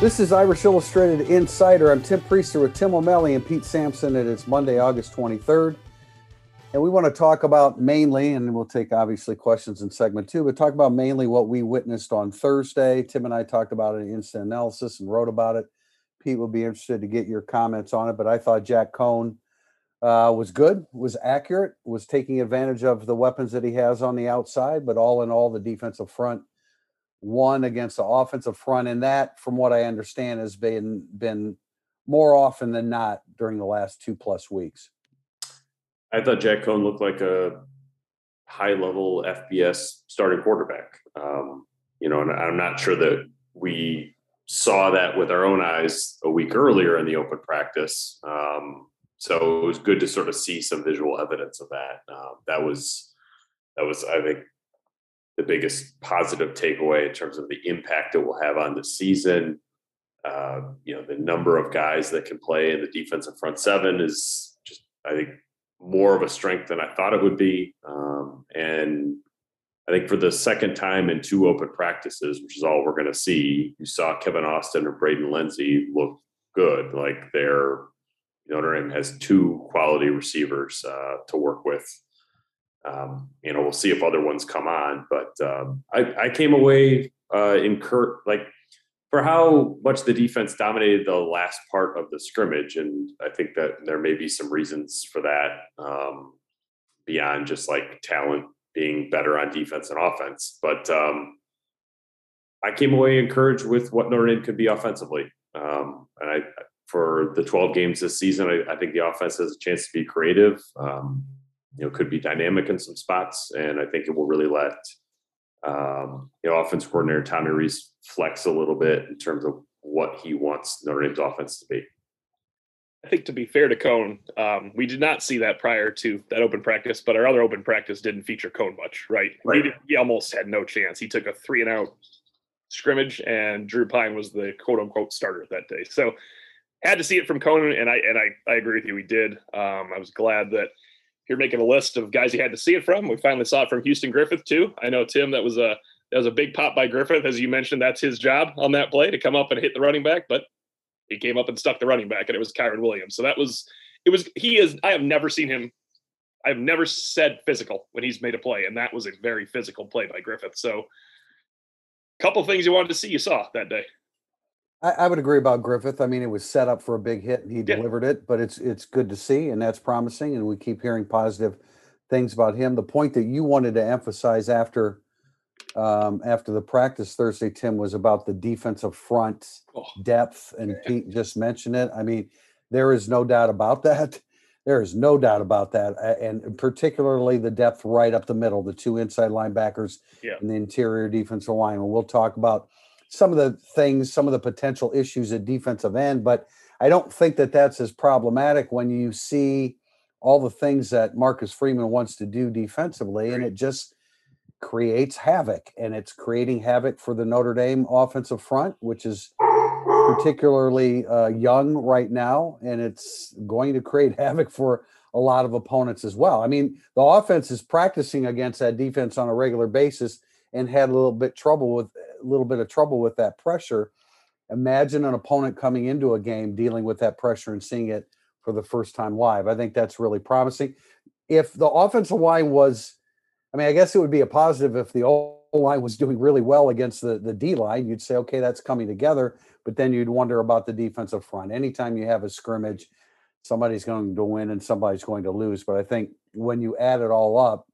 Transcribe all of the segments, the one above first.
This is Irish Illustrated Insider. I'm Tim Prister with Tim O'Malley and Pete Sampson, and it's Monday, August 23rd. And we want to talk about mainly, and we'll take obviously questions in segment two, but talk about mainly what we witnessed on Thursday. Tim and I talked about it in instant analysis and wrote about it. Pete will be interested to get your comments on it, but I thought Jack Coan uh, was good, was accurate, was taking advantage of the weapons that he has on the outside, but all in all, the defensive front won against the offensive front, and that, from what I understand, has been been more often than not during the last two plus weeks. I thought Jack Coan looked like a high level FBS starting quarterback. Um, you know, and I'm not sure that we saw that with our own eyes a week earlier in the open practice. Um, so it was good to sort of see some visual evidence of that. Um, that was that was, I think, the biggest positive takeaway in terms of the impact it will have on the season. Uh, you know, the number of guys that can play in the defensive front seven is just, I think, more of a strength than I thought it would be. Um, and I think for the second time in two open practices, which is all we're going to see, you saw Kevin Austin and Braden Lenzy look good. Like they're Notre Dame has two quality receivers uh, to work with um, you know, we'll see if other ones come on. But um, I, I, came away uh, in Kurt like for how much the defense dominated the last part of the scrimmage, and I think that there may be some reasons for that um, beyond just like talent being better on defense and offense. But um, I came away encouraged with what Notre Dame could be offensively, um, and I for the 12 games this season, I, I, think the offense has a chance to be creative. Um, you know could be dynamic in some spots, and I think it will really let um, you know offense coordinator Tommy Rees flex a little bit in terms of what he wants Notre Dame's offense to be. I think to be fair to Coan, um, we did not see that prior to that open practice, but our other open practice didn't feature Coan much, right? right. He, he, almost had no chance. He took a three and out scrimmage, and Drew Pyne was the quote unquote starter that day. So had to see it from Coan, and I and I, I agree with you. We did. Um, I was glad that you're making a list of guys you had to see it from. We finally saw it from Houston Griffith too. I know Tim, that was a that was a big pop by Griffith, as you mentioned. That's his job on that play to come up and hit the running back, but he came up and stuck the running back, and it was Kyren Williams. So that was it was he is. I have never seen him. I've never said physical when he's made a play, and that was a very physical play by Griffith. So, couple things you wanted to see, you saw that day. I, I, would agree about Griffith. I mean, it was set up for a big hit and he yeah. delivered it, but it's it's good to see and that's promising. And we keep hearing positive things about him. The point that you wanted to emphasize after um, after the practice Thursday, Tim, was about the defensive front oh. depth, and Pete just mentioned it. I mean, there is no doubt about that. There is no doubt about that, and particularly the depth right up the middle, the two inside linebackers yeah. and the interior defensive line. And we'll talk about some of the things, some of the potential issues at defensive end, but I don't think that that's as problematic when you see all the things that Marcus Freeman wants to do defensively, and it just creates havoc. And it's creating havoc for the Notre Dame offensive front, which is particularly uh, young right now, and it's going to create havoc for a lot of opponents as well. I mean, the offense is practicing against that defense on a regular basis and had a little bit trouble with little bit of trouble with that pressure. Imagine an opponent coming into a game dealing with that pressure and seeing it for the first time live. I think that's really promising. If the offensive line was, I mean, I guess it would be a positive if the O line was doing really well against the, the D line. You'd say, okay, that's coming together. But then you'd wonder about the defensive front. Anytime you have a scrimmage, somebody's going to win and somebody's going to lose. But I think when you add it all up,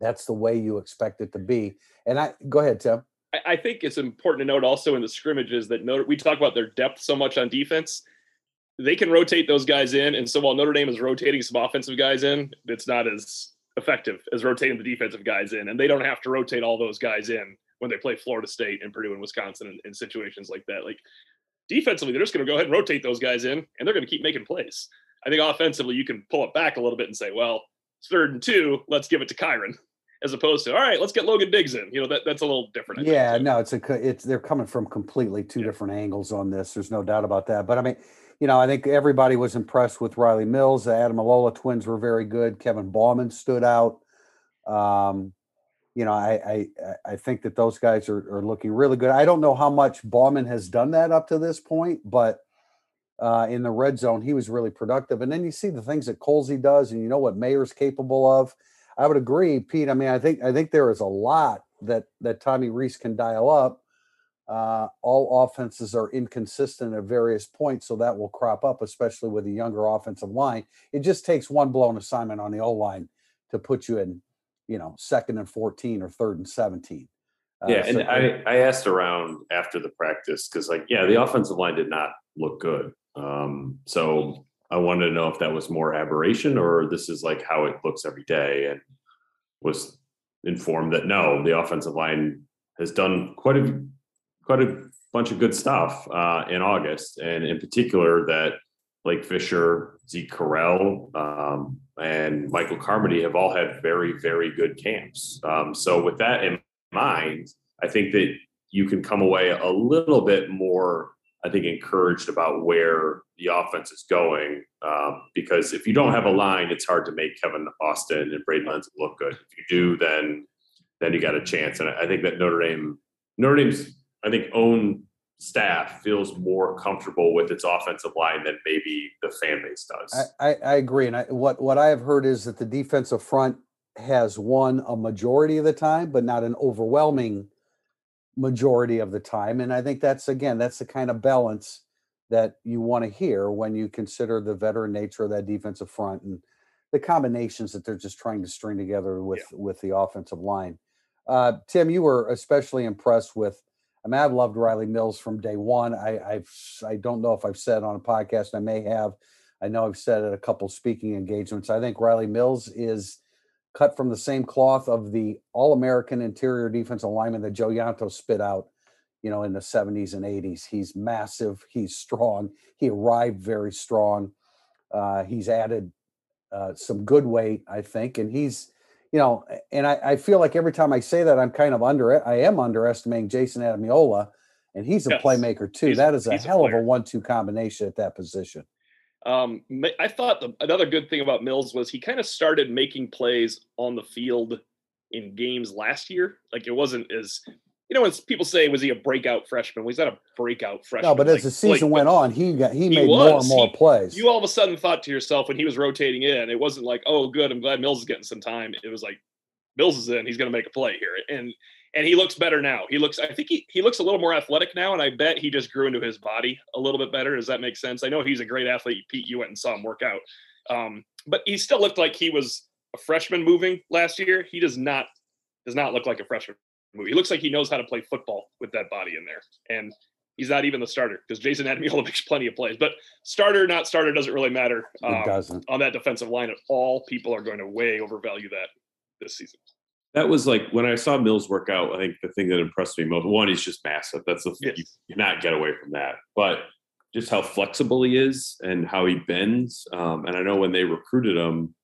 that's the way you expect it to be. And I go ahead, Tim. I, think it's important to note also in the scrimmages that Notre, we talk about their depth so much on defense. They can rotate those guys in, and so while Notre Dame is rotating some offensive guys in, it's not as effective as rotating the defensive guys in, and they don't have to rotate all those guys in when they play Florida State and Purdue and Wisconsin in, in situations like that. Like defensively, they're just going to go ahead and rotate those guys in, and they're going to keep making plays. I think offensively, you can pull it back a little bit and say, well, it's third and two, let's give it to Kyren as opposed to all right, let's get Logan Diggs in. You know that that's a little different. I yeah, no, it's a it's they're coming from completely two yeah. different angles on this. There's no doubt about that. But I mean, you know, I think everybody was impressed with Riley Mills. The Ademilola twins were very good. Kevin Bauman stood out. Um, you know, I I I think that those guys are, are looking really good. I don't know how much Bauman has done that up to this point, but uh, in the red zone, he was really productive. And then you see the things that Colzie does, and you know what Mayer's capable of. I would agree, Pete. I mean, I think I think there is a lot that that Tommy Rees can dial up. Uh, all offenses are inconsistent at various points, so that will crop up, especially with a younger offensive line. It just takes one blown assignment on the O line to put you in, you know, second and fourteen or third and seventeen. Uh, yeah, and so, I I asked around after the practice because, like, yeah, the offensive line did not look good. Um, so I wanted to know if that was more aberration or this is like how it looks every day, and was informed that no, the offensive line has done quite a quite a bunch of good stuff uh, in August, and in particular that Blake Fisher, Zeke Correll, um, and Michael Carmody have all had very, very good camps. Um, so, with that in mind, I think that you can come away a little bit more I think, encouraged about where the offense is going. Um, because if you don't have a line, it's hard to make Kevin Austin and Braden Lenzy look good. If you do, then then you got a chance. And I think that Notre Dame, Notre Dame's, I think, own staff feels more comfortable with its offensive line than maybe the fan base does. I, I, I agree. And I, what what I have heard is that the defensive front has won a majority of the time, but not an overwhelming majority of the time. And I think that's again, that's the kind of balance that you want to hear when you consider the veteran nature of that defensive front and the combinations that they're just trying to string together with yeah. with the offensive line. Uh, Tim, you were especially impressed with. I mean, I've loved Riley Mills from day one. I, I've I don't know if I've said on a podcast. I may have. I know I've said at a couple speaking engagements. I think Riley Mills is cut from the same cloth of the all-American interior defensive lineman that Joe Yonto spit out, you know, in the 70s and 80s. He's massive. He's strong. He arrived very strong. Uh, he's added uh, some good weight, I think, and he's, you know, and I, I, feel like every time I say that, I'm kind of under. It. I am underestimating Jayson Ademilola, and he's a yes. playmaker too. He's, that is a hell a of a one-two combination at that position. Um, I thought the, another good thing about Mills was he kind of started making plays on the field in games last year. Like it wasn't as you know when people say was he a breakout freshman? Well, he's not a breakout freshman. No, but as like, the season went on, he got he, he made was. more and more he, plays. You all of a sudden thought to yourself when he was rotating in, it wasn't like, oh, good, I'm glad Mills is getting some time. It was like Mills is in, he's going to make a play here, and and he looks better now. He looks, I think he, he looks a little more athletic now, and I bet he just grew into his body a little bit better. Does that make sense? I know he's a great athlete. Pete, you went and saw him work out, um, but he still looked like he was a freshman moving last year. He does not does not look like a freshman moving. He looks like he knows how to play football with that body in there, and he's not even the starter because Jayson Ademilola makes plenty of plays. But starter, not starter, doesn't really matter. Um, it doesn't on that defensive line at all. People are going to way overvalue that this season that was like when I saw Mills work out. I think the thing that impressed me most one, he's just massive. That's the yes. you cannot get away from that. But just how flexible he is and how he bends. Um, and I know when they recruited him,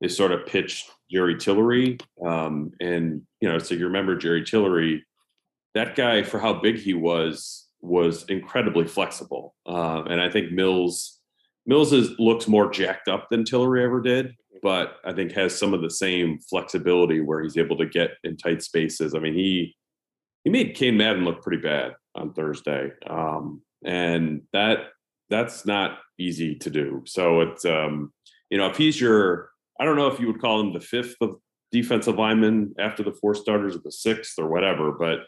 they sort of pitched Jerry Tillery. Um, and you know, so you remember Jerry Tillery, that guy for how big he was was incredibly flexible. Um, and I think Mills Mills is, looks more jacked up than Tillery ever did but I think has some of the same flexibility where he's able to get in tight spaces. I mean, he he made Cain Madden look pretty bad on Thursday, um, and that that's not easy to do. So it's um, you know if he's your I don't know if you would call him the fifth of defensive lineman after the four starters or the sixth or whatever, but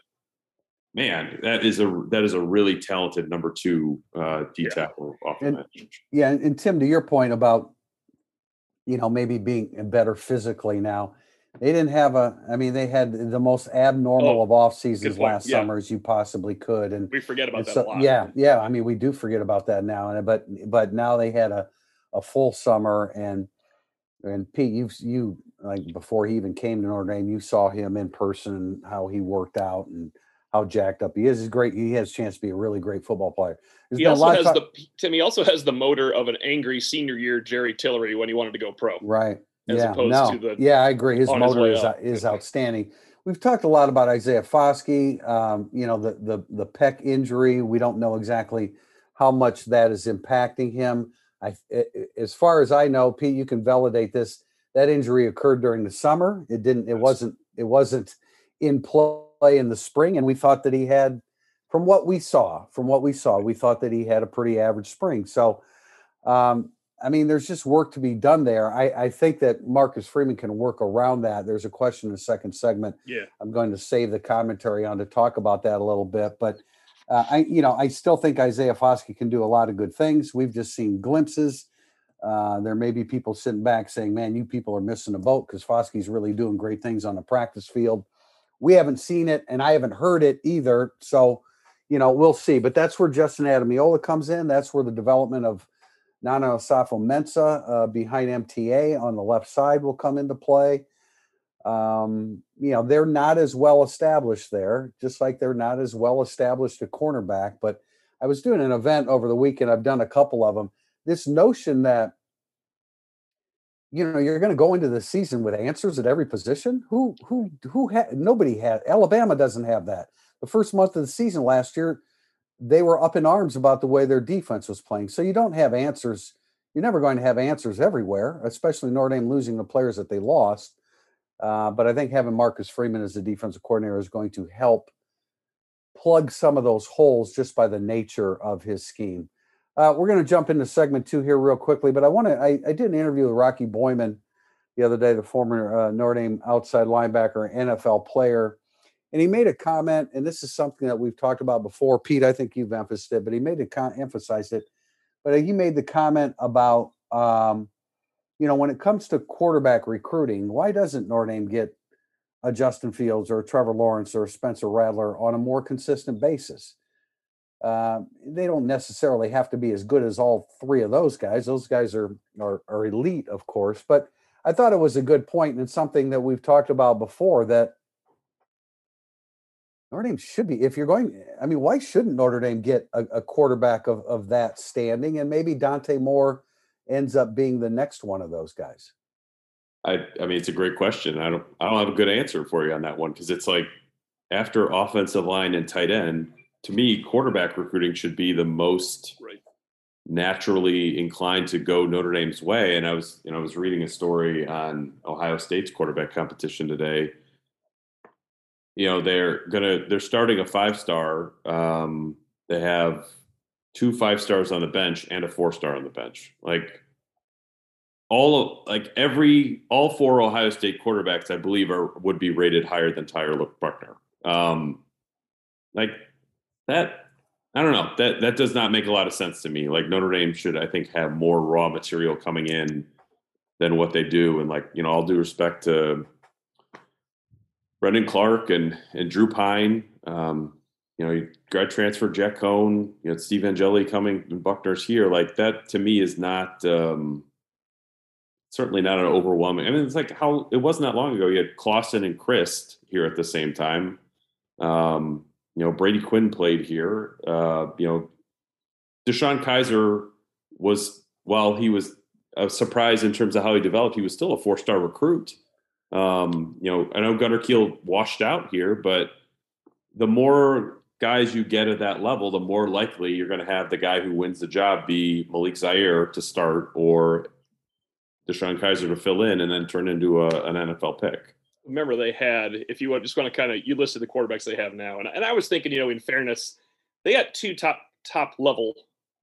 man, that is a that is a really talented number two uh, D tackle off and, bench. Yeah, and Tim, to your point about you know, maybe being better physically now. They didn't have a. I mean, they had the most abnormal oh, of off seasons last yeah. summer as you possibly could, and we forget about that. So, yeah, yeah. I mean, we do forget about that now, and but but now they had a a full summer, and and Pete, you you like before he even came to Notre Dame, you saw him in person, how he worked out, and how jacked up he is. He's great. He has a chance to be a really great football player. There's he also has the Tim. He also has the motor of an angry senior year Jerry Tillery when he wanted to go pro. Right. yeah. no. The, yeah, I agree. His motor his is is outstanding. We've talked a lot about Isaiah Foskey. Um, you know the the the pec injury. We don't know exactly how much that is impacting him. I, as far as I know, Pete, you can validate this. That injury occurred during the summer. It didn't. It wasn't. It wasn't in play in the spring, and we thought that he had, from what we saw, from what we saw, we thought that he had a pretty average spring. So, um, I mean, there's just work to be done there. I, I think that Marcus Freeman can work around that. There's a question in the second segment. Yeah. I'm going to save the commentary on to talk about that a little bit, but uh, I, you know, I still think Isaiah Foskey can do a lot of good things. We've just seen glimpses. Uh, there may be people sitting back saying, "Man, you people are missing a boat because Foskey's really doing great things on the practice field." We haven't seen it, and I haven't heard it either. So, you know, we'll see. But that's where Justin Ademilola comes in. That's where the development of Nana Osafo-Mensah uh, behind MTA on the left side will come into play. Um, you know, they're not as well established there, just like they're not as well established a cornerback. But I was doing an event over the weekend. I've done a couple of them. This notion that you know you're going to go into the season with answers at every position. Who who who had nobody had Alabama doesn't have that. The first month of the season last year, they were up in arms about the way their defense was playing. So you don't have answers. You're never going to have answers everywhere, especially Notre Dame losing the players that they lost. Uh, but I think having Marcus Freeman as the defensive coordinator is going to help plug some of those holes just by the nature of his scheme. Uh, we're going to jump into segment two here real quickly, but I want to. I, I, did an interview with Rocky Boiman the other day, the former uh, Notre Dame outside linebacker, NFL player, and he made a comment. And this is something that we've talked about before, Pete. I think you've emphasized it, but he made it con- emphasized it. But he made the comment about um, you know, when it comes to quarterback recruiting, why doesn't Notre Dame get a Justin Fields or Trevor Lawrence or Spencer Rattler on a more consistent basis? Uh, they don't necessarily have to be as good as all three of those guys. Those guys are, are are elite, of course. But I thought it was a good point and something that we've talked about before that Notre Dame should be. If you're going, I mean, why shouldn't Notre Dame get a, a quarterback of of that standing and maybe Dante Moore? ends up being the next one of those guys? I I mean it's a great question. I don't I don't have a good answer for you on that one because it's like after offensive line and tight end, to me, quarterback recruiting should be the most right. naturally inclined to go Notre Dame's way. And I was, you know, I was reading a story on Ohio State's quarterback competition today. You know, they're gonna they're starting a five star. Um, they have two five stars on the bench and a four star on the bench. Like all of like every all four Ohio State quarterbacks, I believe, are would be rated higher than Tyler Buchner. Um, like that, I don't know. That that does not make a lot of sense to me. Like Notre Dame should, I think, have more raw material coming in than what they do. And like you know, all due respect to Brendan Clark and and Drew Pyne. Um, you know, you grad transfer Jack Coan, you know, Steve Angeli coming and Buchner's here. Like that to me is not um, certainly not an overwhelming. I mean, it's like how it wasn't that long ago. You had Clausen and Crist here at the same time. Um, you know, Brady Quinn played here. Uh, you know, DeShone Kizer was while he was a surprise in terms of how he developed, he was still a four star recruit. Um, you know, I know Gunner Kiel washed out here, but the more guys you get at that level, the more likely you're going to have the guy who wins the job be Malik Zaire to start or DeShone Kizer to fill in and then turn into a, an NFL pick. Remember, they had, if you want just want to kind of, you listed the quarterbacks they have now. And, and I was thinking, you know, in fairness, they got two top, top level,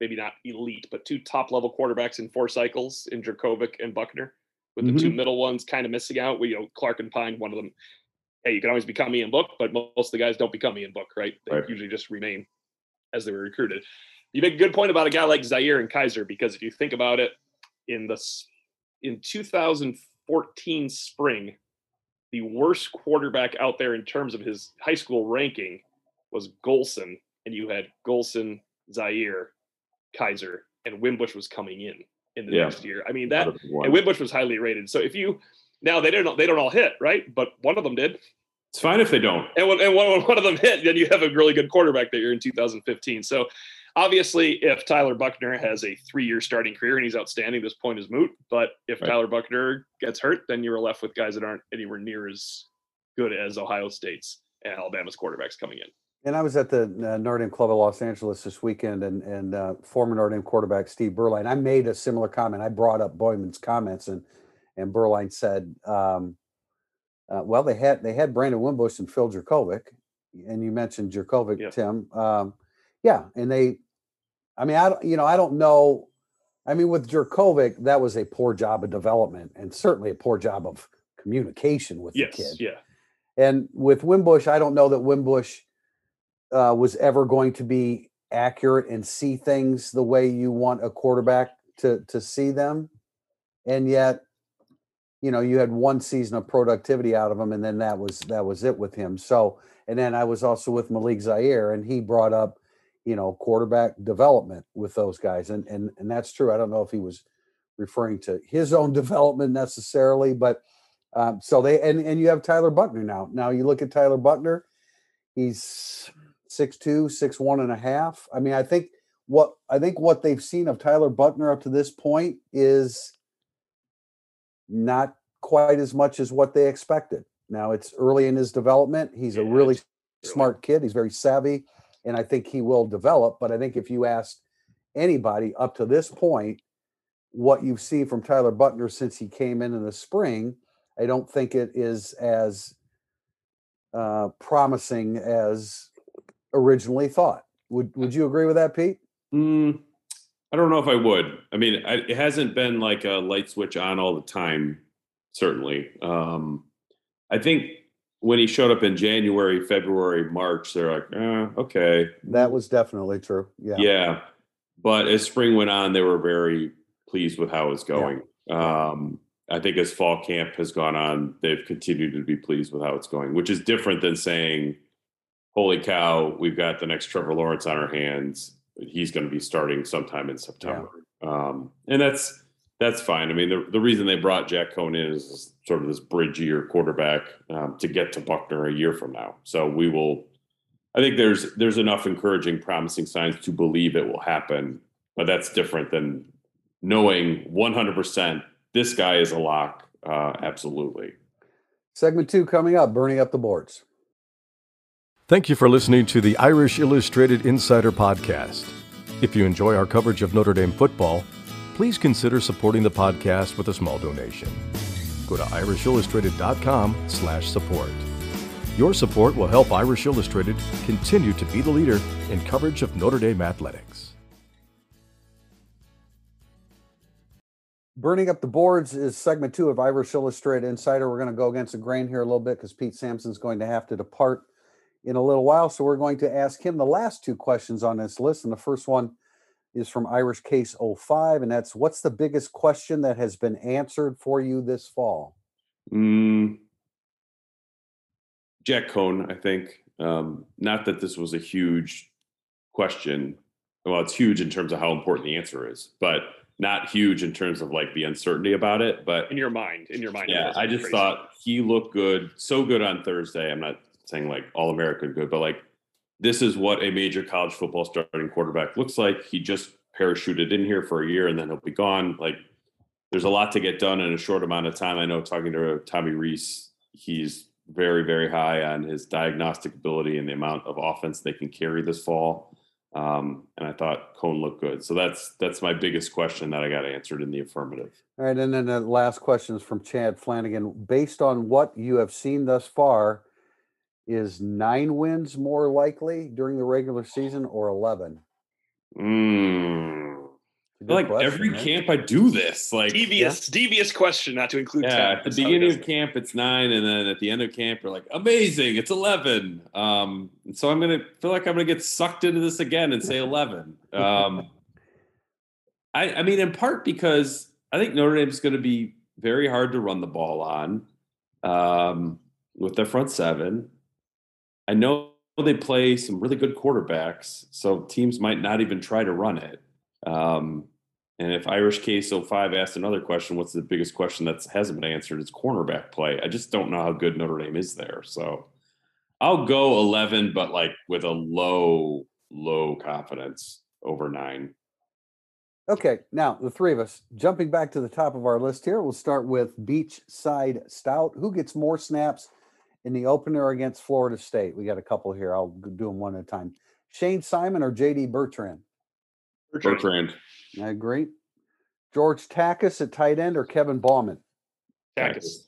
maybe not elite, but two top level quarterbacks in four cycles in Jurkovec and Buchner with the mm-hmm. two middle ones kind of missing out. We, you know, Clark and Pyne, one of them hey, you can always become Ian Book, but most of the guys don't become Ian Book, right? They right. usually just remain as they were recruited. You make a good point about a guy like Zaire and Kizer because if you think about it, in the in 2014 spring, the worst quarterback out there in terms of his high school ranking was Golson, and you had Golson, Zaire, Kizer, and Wimbush was coming in in the yeah. next year. I mean that, and Wimbush was highly rated. So if you now they don't they don't all hit right, but one of them did. It's fine if they don't. And when, and when one of them hit, then you have a really good quarterback that you're in 2015. So obviously, if Tyler Buchner has a three-year starting career and he's outstanding, this point is moot. But if right. Tyler Buchner gets hurt, then you're left with guys that aren't anywhere near as good as Ohio State's and Alabama's quarterbacks coming in. And I was at the uh, Notre Dame Club of Los Angeles this weekend, and and uh, former Notre Dame quarterback Steve Beuerlein. I made a similar comment. I brought up Boiman's comments, and and Beuerlein said, um, Uh, well, they had they had Brandon Wimbush and Phil Jurkovec, and you mentioned Jurkovec, Yep. Tim. Um, yeah, and they, I mean, I don't, you know, I don't know. I mean, with Jurkovec, that was a poor job of development, and certainly a poor job of communication with Yes. the kid. Yeah. And with Wimbush, I don't know that Wimbush uh, was ever going to be accurate and see things the way you want a quarterback to to see them. And yet, you know, you had one season of productivity out of him, and then that was that was it with him. So, and then I was also with Malik Zaire, and he brought up, you know, quarterback development with those guys, and and and that's true. I don't know if he was referring to his own development necessarily, but um, so they and and you have Tyler Buchner now. Now you look at Tyler Buchner, he's six two, six one and a half. I mean, I think what I think what they've seen of Tyler Buchner up to this point is not quite as much as what they expected. Now it's early in his development. He's a really smart kid. He's very savvy, and I think he will develop. But I think if you asked anybody up to this point what you've seen from Tyler Buchner since he came in in the spring, I don't think it is as uh, promising as originally thought. Would Would you agree with that, Pete? Mm, I don't know if I would. I mean, I, it hasn't been like a light switch on all the time. Certainly, um, I think when he showed up in January, February, March, they're like, eh, okay, That was definitely true. Yeah. yeah. But as spring went on, they were very pleased with how it was going. Um, I think as fall camp has gone on, they've continued to be pleased with how it's going, which is different than saying, "Holy cow, we've got the next Trevor Lawrence on our hands. He's going to be starting sometime in September." Um, and that's that's fine. I mean, the, the reason they brought Jack Coan in is sort of this bridge year quarterback um, to get to Buchner a year from now. So we will I think there's there's enough encouraging, promising signs to believe it will happen, but that's different than knowing 100% this guy is a lock. Uh, absolutely. Segment two coming up, burning up the boards. Thank you for listening to the Irish Illustrated Insider Podcast. If you enjoy our coverage of Notre Dame football, please consider supporting the podcast with a small donation. Go to irishillustrated.com slash support. Your support will help Irish Illustrated continue to be the leader in coverage of Notre Dame athletics. Burning up the boards is segment two of Irish Illustrated Insider. We're going to go against the grain here a little bit because Pete Sampson's going to have to depart in a little while. So we're going to ask him the last two questions on this list. And the first one is from Irish Case 05, and that's what's the biggest question that has been answered for you this fall? Mm, Jack Coan, I think. Um, not that this was a huge question. Well, it's huge in terms of how important the answer is, but not huge in terms of like the uncertainty about it. But In your mind, in your mind. Yeah, I just crazy. thought he looked good, so good on Thursday. I'm not saying like all American good, but like this is what a major college football starting quarterback looks like. He just parachuted in here for a year and then he'll be gone. Like there's a lot to get done in a short amount of time. I know talking to Tommy Rees, he's very, very high on his diagnostic ability and the amount of offense they can carry this fall. Um, and I thought Coan looked good. So that's that's my biggest question that I got answered in the affirmative. All right, and then the last question is from Chad Flanagan. Based on what you have seen thus far, is nine wins more likely during the regular season or 11? Mm. It's a I feel good like question, every right? camp I do this. Like devious, devious question not to include. yeah, 10. at the That's beginning of camp it's nine, and then at the end of camp you're like, amazing, it's eleven. Um, and so I'm gonna feel like I'm gonna get sucked into this again and say eleven. Um, I, I mean, in part because I think Notre Dame's going to be very hard to run the ball on um, with their front seven. I know they play some really good quarterbacks, so teams might not even try to run it. Um, and if Irish Case 05 asked another question, what's the biggest question that hasn't been answered? It's cornerback play. I just don't know how good Notre Dame is there. So I'll go 11, but like with a low, low confidence over nine. Okay, now the three of us jumping back to the top of our list here. We'll start with Beachside Stout. Who gets more snaps in the opener against Florida State? We got a couple here. I'll do them one at a time. Shane Simon or JD Bertrand? Bertrand. I agree. George Takacs at tight end or Kevin Bauman? Takacs.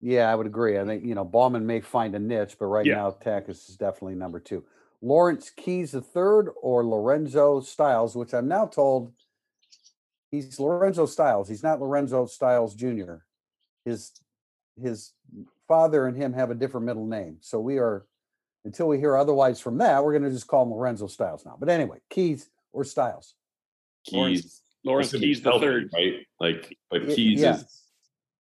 Yeah, I would agree. I think, you know, Bauman may find a niche, but right Yeah. now Takacs is definitely number two. Lawrence Keys the third or Lorenzo Styles, which I'm now told he's Lorenzo Styles. He's not Lorenzo Styles Jr. His his father and him have a different middle name. So we are until we hear otherwise from that, we're gonna just call him Lorenzo Styles now. But anyway, Keys or Styles. Keys, Lawrence assuming Keys the third. right? Like, but Y- Keys yeah. is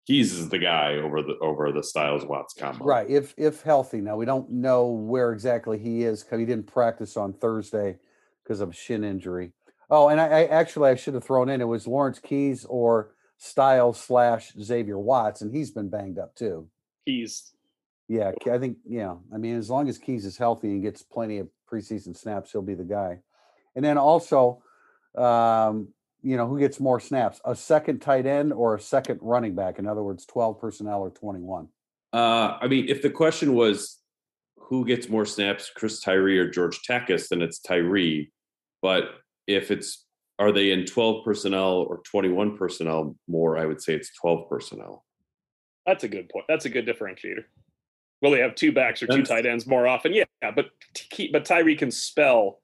Keys is the guy over the over the Styles Watts combo. Right, if if healthy. Now we don't know where exactly he is because he didn't practice on Thursday because of a shin injury. Oh, and I, I actually I should have thrown in it was Lawrence Keys or Styles slash Xavier Watts, and he's been banged up too. Keys. Yeah, I think yeah. I mean, as long as Keys is healthy and gets plenty of preseason snaps, he'll be the guy. And then also, um, you know, who gets more snaps, a second tight end or a second running back? In other words, twelve personnel or twenty-one. Uh, I mean, if the question was who gets more snaps, Chris Tyree or George Takacs, then it's Tyree. But if it's are they in 12 personnel or 21 personnel more, I would say it's 12 personnel. That's a good point. That's a good differentiator. Will they have two backs or two That's- tight ends more often? Yeah, but T- but Tyree can spell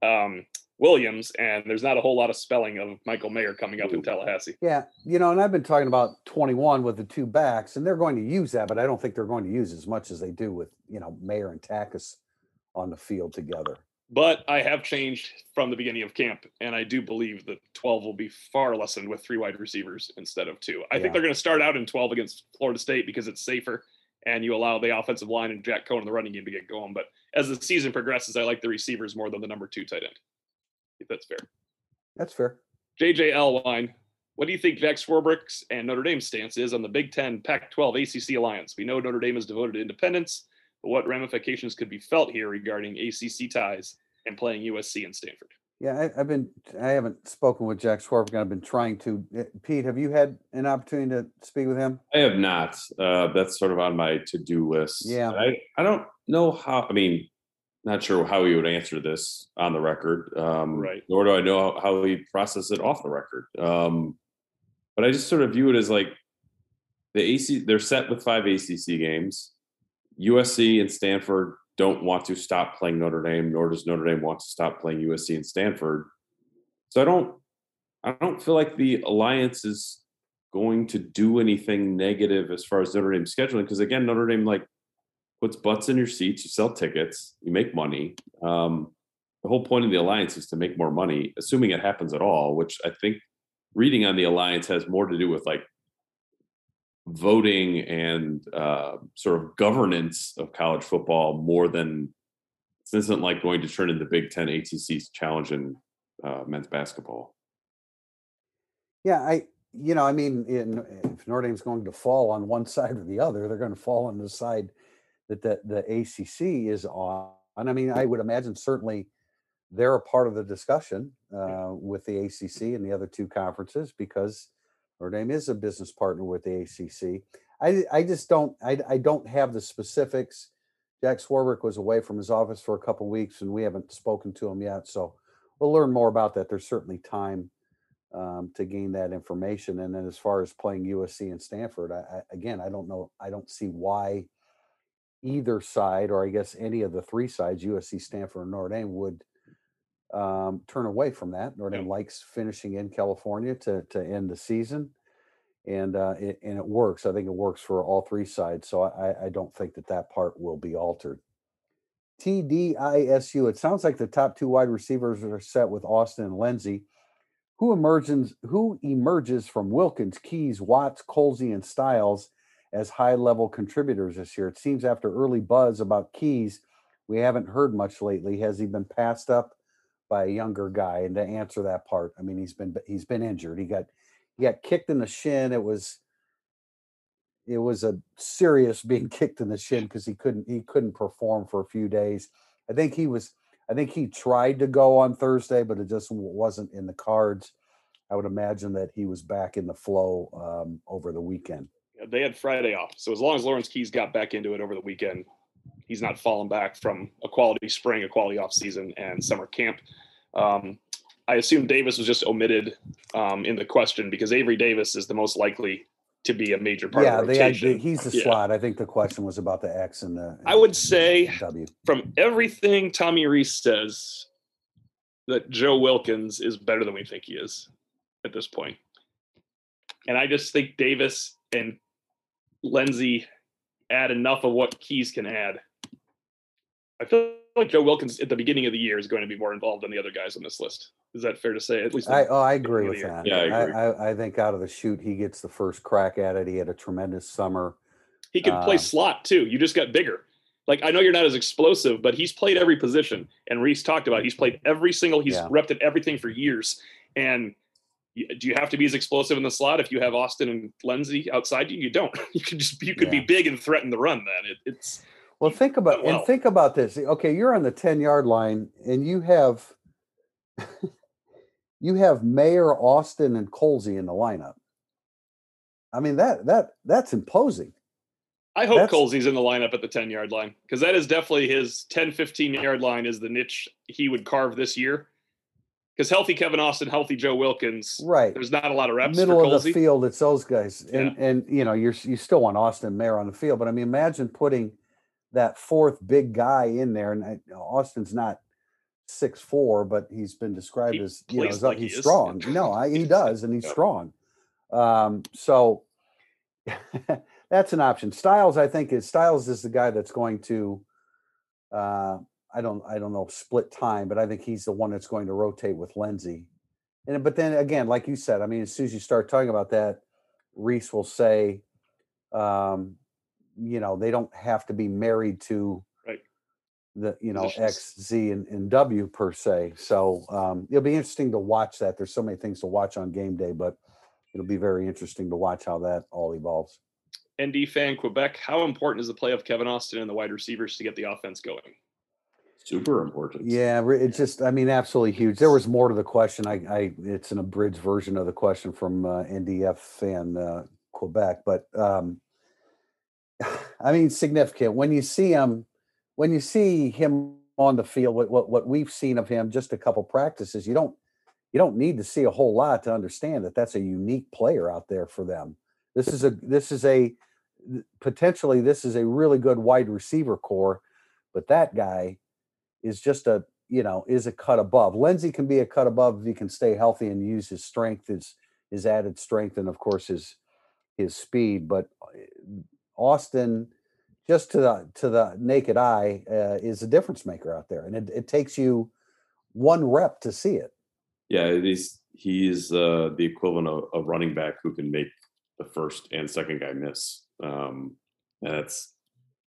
um, Williams, and there's not a whole lot of spelling of Michael Mayer coming up in Tallahassee. Yeah, you know, and I've been talking about 21 with the two backs, and they're going to use that, but I don't think they're going to use as much as they do with, you know, Mayer and Takacs on the field together. But I have changed from the beginning of camp, and I do believe that 12 will be far lessened with three wide receivers instead of two. I Yeah. think they're going to start out in 12 against Florida State because it's safer, and you allow the offensive line and Jack Coan in the running game to get going. But as the season progresses, I like the receivers more than the number two tight end. If that's fair. That's fair. JJ Elwine, what do you think Jack Swarbrick's and Notre Dame's stance is on the Big Ten Pac 12 ACC alliance? We know Notre Dame is devoted to independence, what ramifications could be felt here regarding ACC ties and playing USC and Stanford? Yeah, I, I've been, I haven't spoken with Jack Swarbrick. I've been trying to. Eh, Pete, have you had an opportunity to speak with him? I have not. Uh, that's sort of on my to-do list. Yeah. I, I don't know how. I mean, not sure how he would answer this on the record. Um, Right. Nor do I know how, how he process it off the record. Um, but I just sort of view it as like the AC. They're set with five ACC games. USC and Stanford don't want to stop playing Notre Dame, nor does Notre Dame want to stop playing USC and Stanford. So I don't. I don't feel like the alliance is going to do anything negative as far as Notre Dame scheduling because again, Notre Dame like puts butts in your seats, you sell tickets, you make money. Um, the whole point of the alliance is to make more money, assuming it happens at all. Which I think reading on the alliance has more to do with like voting and uh, sort of governance of college football more than this isn't like going to turn into the Big Ten ACC's challenge in uh, men's basketball. Yeah, I, you know, I mean, in, if Notre Dame's going to fall on one side or the other, they're going to fall on the side that the, the ACC is on. And I mean, I would imagine certainly they're a part of the discussion uh, with the ACC and the other two conferences because Notre Dame is a business partner with the ACC. I, I just don't, I, I don't have the specifics. Jack Swarbrick was away from his office for a couple weeks and we haven't spoken to him yet. So we'll learn more about that. There's certainly time um, to gain that information. And then as far as playing USC and Stanford, I, I, again, I don't know. I don't see why either side, or I guess any of the three sides, USC, Stanford, and Notre Dame, would um, turn away from that. Notre Dame likes finishing in California to to end the season, and uh, it, and it works. I think it works for all three sides. So I, I don't think that that part will be altered. TDISU. It sounds like the top two wide receivers are set with Austin and Lenzy. Who emerges? Who emerges from Wilkins, Keys, Watts, Colzie, and Styles as high-level contributors this year? It seems after early buzz about Keys, we haven't heard much lately. Has he been passed up by a younger guy? And to answer that part, I mean, he's been he's been injured. He got he got kicked in the shin. It was it was a serious being kicked in the shin because he couldn't he couldn't perform for a few days. I think he was I think he tried to go on Thursday, but it just wasn't in the cards. I would imagine that he was back in the flow um, over the weekend. They had Friday off. So as long as Lawrence Keys got back into it over the weekend, he's not falling back from a quality spring, a quality off season, and summer camp. Um, I assume Davis was just omitted um, in the question because Avery Davis is the most likely to be a major part Yeah, of the rotation. he's the Yeah. slot. I think the question was about the X and the. I would say- W. From everything Tommy Rees says, that Joe Wilkins is better than we think he is at this point. And I just think Davis and Lenzy add enough of what Keys can add. I feel like Joe Wilkins at the beginning of the year is going to be more involved than the other guys on this list. Is that fair to say? At least I oh I agree with that. Yeah, I agree. I, I, think out of the shoot he gets the first crack at it. He had a tremendous summer. He can play Um, slot too. You just got bigger. Like I know you're not as explosive, but he's played every position. And Rees talked about it. he's played every single. He's Yeah. repped at everything for years. And y- do you have to be as explosive in the slot if you have Austin and Lenzy outside you? You don't. You could just you could Yeah. be big and threaten the run. Then it, it's Well, think about well. and think about this. Okay, you're on the ten yard line, and you have you have Mayer Austin, and Colzie in the lineup. I mean that that that's imposing. I hope That's- Colzie's in the lineup at the 10 yard line because that is definitely his 10, 15 yard line is the niche he would carve this year. Because healthy Kevin Austin, healthy Joe Wilkins, Right. there's not a lot of reps Middle for of the field, it's those guys, and and you know you're you still want Austin Mayer on the field, but I mean imagine putting that fourth big guy in there, and I, Austin's not six four, but he's been described He as you know as, like he's is. strong. No, I, he does, and he's Yeah. strong. Um, so that's an option. Styles, I think, is Styles is the guy that's going to. Uh, I don't, I don't know, split time, but I think he's the one that's going to rotate with Lenzy. And but then again, like you said, I mean, as soon as you start talking about that, Rees will say, um, you know, they don't have to be married to Right. the you know Positions. X, Z, and, and W per se. So um, it'll be interesting to watch that. There's so many things to watch on game day, but it'll be very interesting to watch how that all evolves. ND fan Quebec, how important is the play of Kevin Austin and the wide receivers to get the offense going? Super important. Yeah, it's just, I mean, absolutely huge. There was more to the question. I, I, it's an abridged version of the question from uh, NDF fan uh, Quebec, but um, I mean, significant when you see him, when you see him on the field. What, what what we've seen of him, just a couple practices. You don't you don't need to see a whole lot to understand that that's a unique player out there for them. This is a this is a potentially this is a really good wide receiver core, but that guy is just a you know is a cut above. Lenzy can be a cut above if he can stay healthy and use his strength, his his added strength, and of course his his speed. But uh, Austin, just to the to the naked eye, uh, is a difference maker out there, and it, it takes you one rep to see it. Yeah, he's he's uh, the equivalent of a running back who can make the first and second guy miss. Um, and that's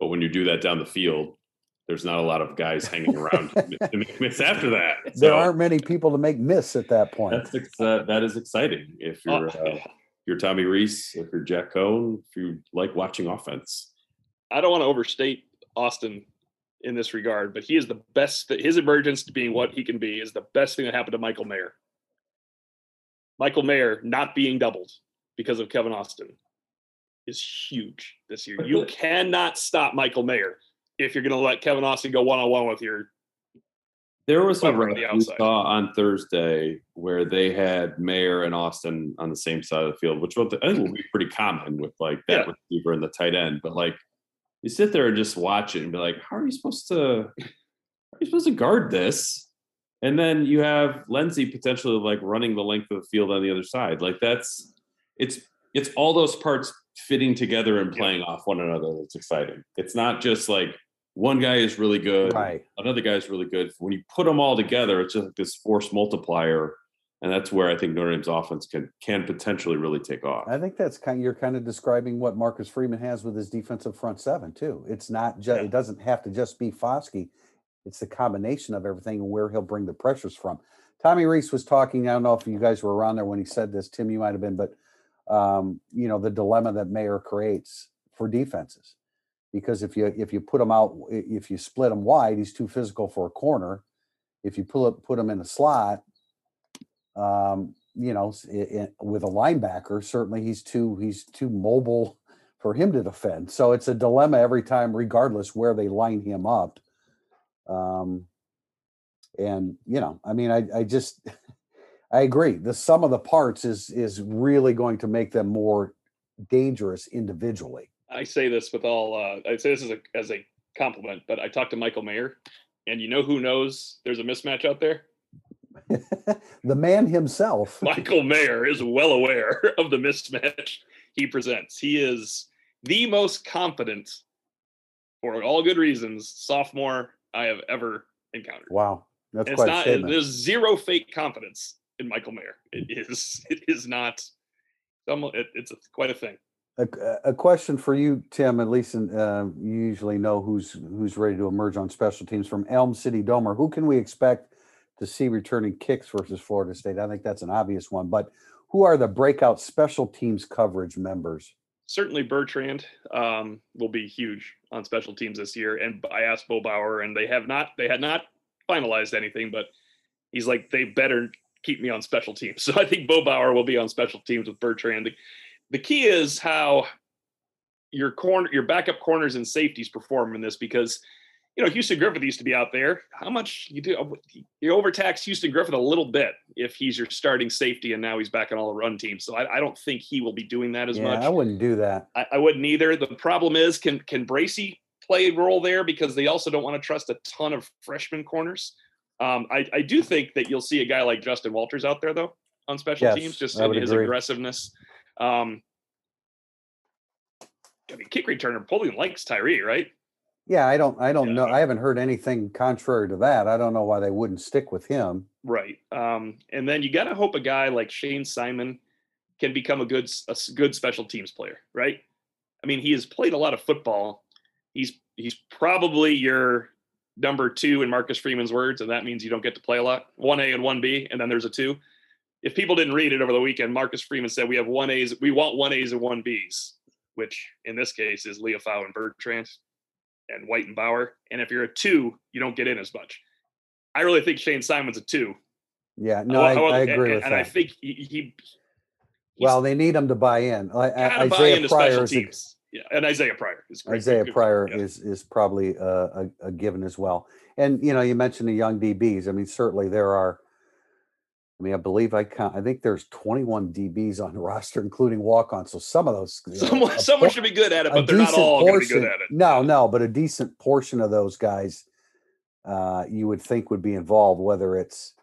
but when you do that down the field, there's not a lot of guys hanging around to make miss after that. There aren't many people to make miss at that point. that's ex- uh, that is exciting if you're Uh, uh, if you're Tommy Rees, if you're Jack Coan, if you like watching offense. I don't want to overstate Austin in this regard, but he is the best. His emergence to being what he can be is the best thing that happened to Michael Mayer. Michael Mayer not being doubled because of Kevin Austin is huge this year. You cannot stop Michael Mayer if you're going to let Kevin Austin go one on one with your. There was a we saw on Thursday where they had Mayer and Austin on the same side of the field, which will- I think will be pretty common with like that Yeah. receiver and the tight end. But like you sit there and just watch it and be like, how are you supposed to how are you supposed to guard this? And then you have Lenzy potentially like running the length of the field on the other side. Like that's it's it's all those parts fitting together and Yeah. playing off one another that's exciting. It's not just like one guy is really good, Right. another is really good. When you put them all together, it's just like this force multiplier, and that's where I think Notre Dame's offense can can potentially really take off. I think that's kind. Of, You're kind of describing what Marcus Freeman has with his defensive front seven too. It's not just. Yeah. It doesn't have to just be Foskey. It's the combination of everything and where he'll bring the pressures from. Tommy Rees was talking. I don't know if you guys were around there when he said this. Tim, you might have been, but um, you know the dilemma that Mayer creates for defenses, because if you if you put him out, if you split him wide, he's too physical for a corner. If you pull it, put him in a slot, um, you know, s- i- i- with a linebacker, certainly he's too he's too mobile for him to defend. So it's a dilemma every time, regardless where they line him up. Um, and you know, I mean, I I just I agree. The sum of the parts is is really going to make them more dangerous individually. I say this with all. Uh, I say this as a as a compliment, but I talked to Michael Mayer, and you know who knows there's a mismatch out there. the man himself. Michael Mayer is well aware of the mismatch he presents. He is the most confident, for all good reasons, sophomore I have ever encountered. Wow, that's And quite not. statement. There's zero fake confidence in Michael Mayer. It is. It is not. It, it's a, quite a thing. A, a question for you, Tim. At least uh, you usually know who's who's ready to emerge on special teams from Elm City Domer. Who can we expect to see returning kicks versus Florida State? I think that's an obvious one. But who are the breakout special teams coverage members? certainly Bertrand um, will be huge on special teams this year. And I asked Bo Bauer, and they have not they had not finalized anything, but he's like they better keep me on special teams. So I think Bo Bauer will be on special teams with Bertrand. The, key is how your corner your backup corners and safeties perform in this because you know Houston Griffith used to be out there. How much you do you overtax Houston Griffith a little bit if he's your starting safety and now he's back on all the run teams. So I, I don't think he will be doing that as yeah, much. I wouldn't do that. I, I wouldn't either. The problem is, can can Bracy play a role there because they also don't want to trust a ton of freshman corners. Um, I, I do think that you'll see a guy like Justin Walters out there though on special Yes, teams, just in his agree. aggressiveness. Um, I mean, kick returner Polian likes Tyree, right? Yeah, I don't. I don't Yeah. know. I haven't heard anything contrary to that. I don't know why they wouldn't stick with him. Right. Um, and then you got to hope a guy like Shane Simon can become a good a good special teams player, right? I mean, he has played a lot of football. He's he's probably your number two in Marcus Freeman's words, and that means you don't get to play a lot. One A and one B, and then there's a two. If people didn't read it over the weekend, Marcus Freeman said we have one A's, we want one A's and one B's, which in this case is Liufau and Bertrand and White and Bauer. And if you're a two, you don't get in as much. I really think Shane Simon's a two. Yeah, no, I, However- I agree and, with and that. I think he, he well, they need him to buy in. I, I, Isaiah Pryor is a. Yeah, and Isaiah Pryor is great. Isaiah good- Pryor yeah. is is probably a, a, a given as well. And you know, you mentioned the young DBs. I mean, certainly there are. I mean, I believe I count. I think there's 21 DBs on the roster, including walk on. So some of those, you know, Someone, someone por- should be good at it, but they're not all going to be good at it. No, no, but a decent portion of those guys, uh, you would think would be involved. Whether it's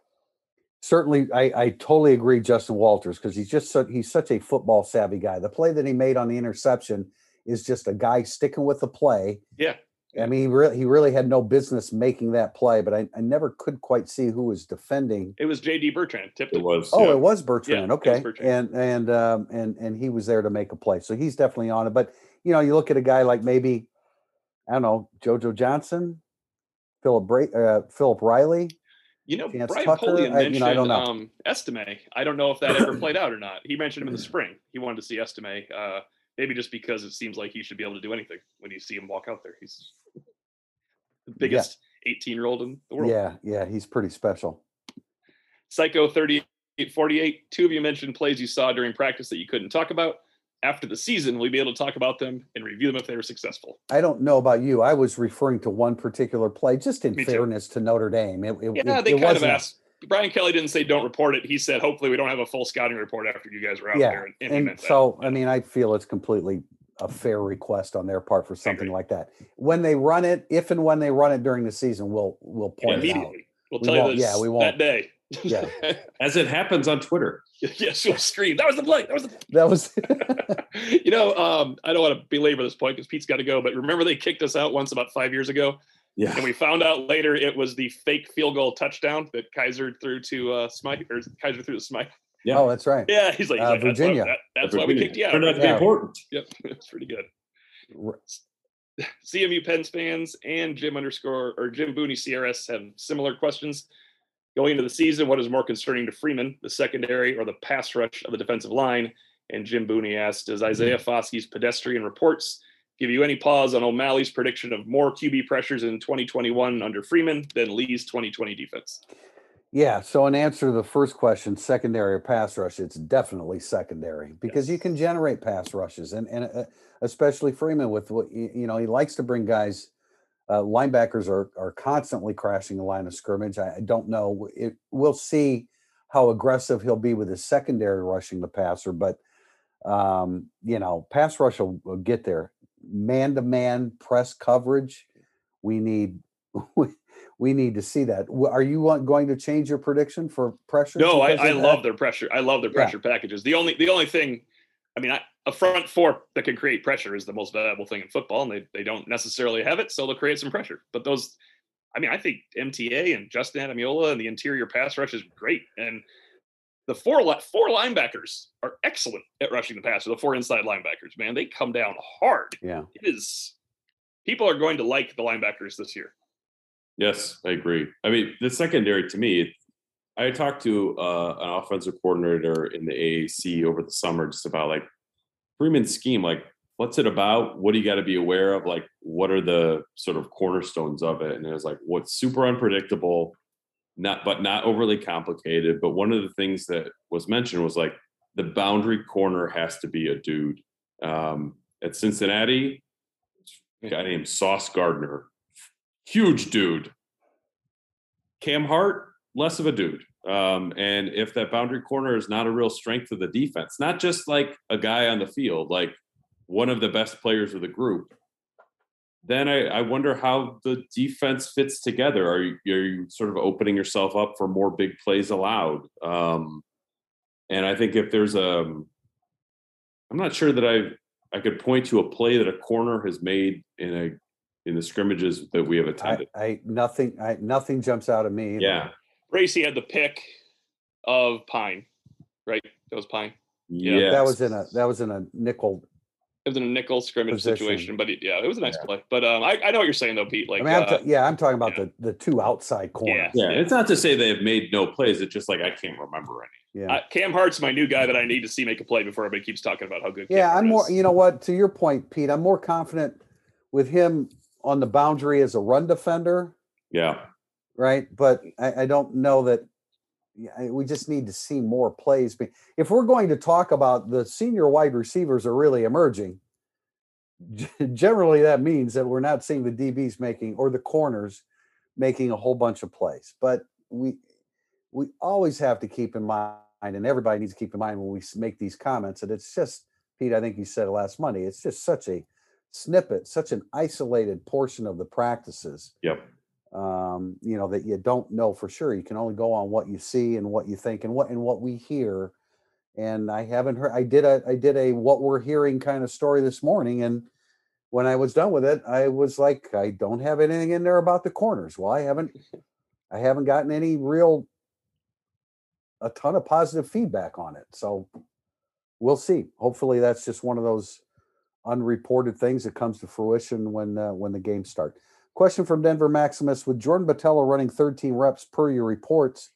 certainly, I, I totally agree, Justin Walters, because he's just so, he's such a football savvy guy. The play that he made on the interception is just a guy sticking with the play. Yeah. I mean, he really he really had no business making that play, but I, I never could quite see who was defending. It was J.D. Bertrand tipped It it. was. Oh, yeah. it was Bertrand. was okay, Bertrand. and and um, and and he was there to make a play, so he's definitely on it. But you know, you look at a guy like maybe I don't know JoJo Johnson, Philip Bra- uh, Philip Riley. You know, Chance Brian Tucker, Polian I- mentioned you know, I don't know. um, Estime. I don't know if that ever played out or not. He mentioned him in the spring. He wanted to see Estime. Uh, maybe just because it seems like he should be able to do anything when you see him walk out there. He's the biggest 18 year old in the world. Yeah, yeah, he's pretty special. Psycho 3848. Two of you mentioned plays you saw during practice that you couldn't talk about. After the season, will you be able to talk about them and review them if they were successful? I don't know about you. I was referring to one particular play, just in Me too. fairness to Notre Dame. It, it, Yeah, it- they kind of asked. Brian Kelly didn't say don't report it. He said hopefully we don't have a full scouting report after you guys were out Yeah, there. And, and and meant that. so I mean, I feel it's completely a fair request on their part for something like that. When they run it, if and when they run it during the season, we'll we'll point it out. immediately. We'll We tell you won't- this yeah, we won't. that day. Yeah. As it happens on Twitter. yes, you'll scream. That was the play. That was the That was you know, um, I don't want to belabor this point because Pete's got to go, but remember they kicked us out once about five years ago, Yeah. and we found out later it was the fake field goal touchdown that Kizer threw to uh, Smythe, or Kizer threw to Smythe. Yeah. oh, that's right. Yeah, he's like, he's Uh, like, that's why- Virginia. that- that's why we kicked you out. Turned out to be important. Yep, it's pretty good. R- CMU Pens fans and Jim underscore or Jim Booney CRS have similar questions. Going into the season, what is more concerning to Freeman, the secondary or the pass rush of the defensive line? And Jim Booney asked, Does Isaiah Foskey's pedestrian reports give you any pause on O'Malley's prediction of more QB pressures in 2021 under Freeman than Lea's 2020 defense? Yeah. So, in answer to the first question, secondary or pass rush, it's definitely secondary because you can generate pass rushes, and and uh, especially Freeman with what you you know he likes to bring guys. Uh, linebackers are are constantly crashing the line of scrimmage. I, I don't know. It, we'll see how aggressive he'll be with his secondary rushing the passer, but Um, you know, pass rush will, will get there. Man to man press coverage, we need we, need to see that. Are you going to change your prediction for pressure? No, I, I love their pressure. I love their Yeah. pressure packages. The only the only thing, I mean, I, a front four that can create pressure is the most valuable thing in football, and they they don't necessarily have it, so they'll create some pressure. But those, I mean, I think MTA and Justin Ademilola and the interior pass rush is great, and the four li- four linebackers are excellent at rushing the passer. The four inside linebackers, man, they come down hard. Yeah. It is. People are going to like the linebackers this year. Yes, I agree. I mean, the secondary to me, I talked to uh, an offensive coordinator in the AAC over the summer just about like Freeman's scheme. Like, what's it about? What do you got to be aware of? Like, what are the sort of cornerstones of it? And it was like, what's super unpredictable, not but not overly complicated. But one of the things that was mentioned was like the boundary corner has to be a dude. Um, at Cincinnati, a guy named Sauce Gardner, huge dude. Cam Hart, less of a dude. Um, and if that boundary corner is not a real strength of the defense, not just like a guy on the field, like one of the best players of the group, then I, I wonder how the defense fits together. Are you, are you sort of opening yourself up for more big plays allowed? Um, and I think if there's a, I'm not sure that I I could point to a play that a corner has made in a in the scrimmages that we have attended. I nothing I nothing jumps out at me. either. yeah, Bracy had the pick of Pyne, right? That was Pyne. yeah, That was in a that was in a nickel. It was in a nickel scrimmage Position. situation, but it, yeah, it was a nice Yeah. play. But um, I, I know what you're saying though, Pete. Like, I mean, I'm uh, ta- yeah, I'm talking about yeah. the the two outside corners. yeah. It's not to say they have made no plays. It's just like I can't remember any. Yeah. uh, Cam Hart's my new guy that I need to see make a play before everybody keeps talking about how good. Cam Yeah, Hart I'm more. is. You know what? To your point, Pete, I'm more confident with him on the boundary as a run defender, Yeah, right? But I, I don't know that. We just need to see more plays. Be- If we're going to talk about the senior wide receivers are really emerging, generally that means that we're not seeing the DBs making or the corners making a whole bunch of plays. But we we always have to keep in mind, and everybody needs to keep in mind when we make these comments, that it's just Pete. I think you said last Monday. It's just such a snippet, such an isolated portion of the practices. yep. Um, you know that you don't know for sure. You can only go on what you see and what you think and what and what we hear. And I haven't heard. I did a I did a what we're hearing kind of story this morning, and when I was done with it, I was like, I don't have anything in there about the corners. Well, I haven't I haven't gotten any real a ton of positive feedback on it. So we'll see. Hopefully that's just one of those unreported things that comes to fruition when uh, when the games start. Question from Denver Maximus with Jordan Botelho running 13 reps per your reports.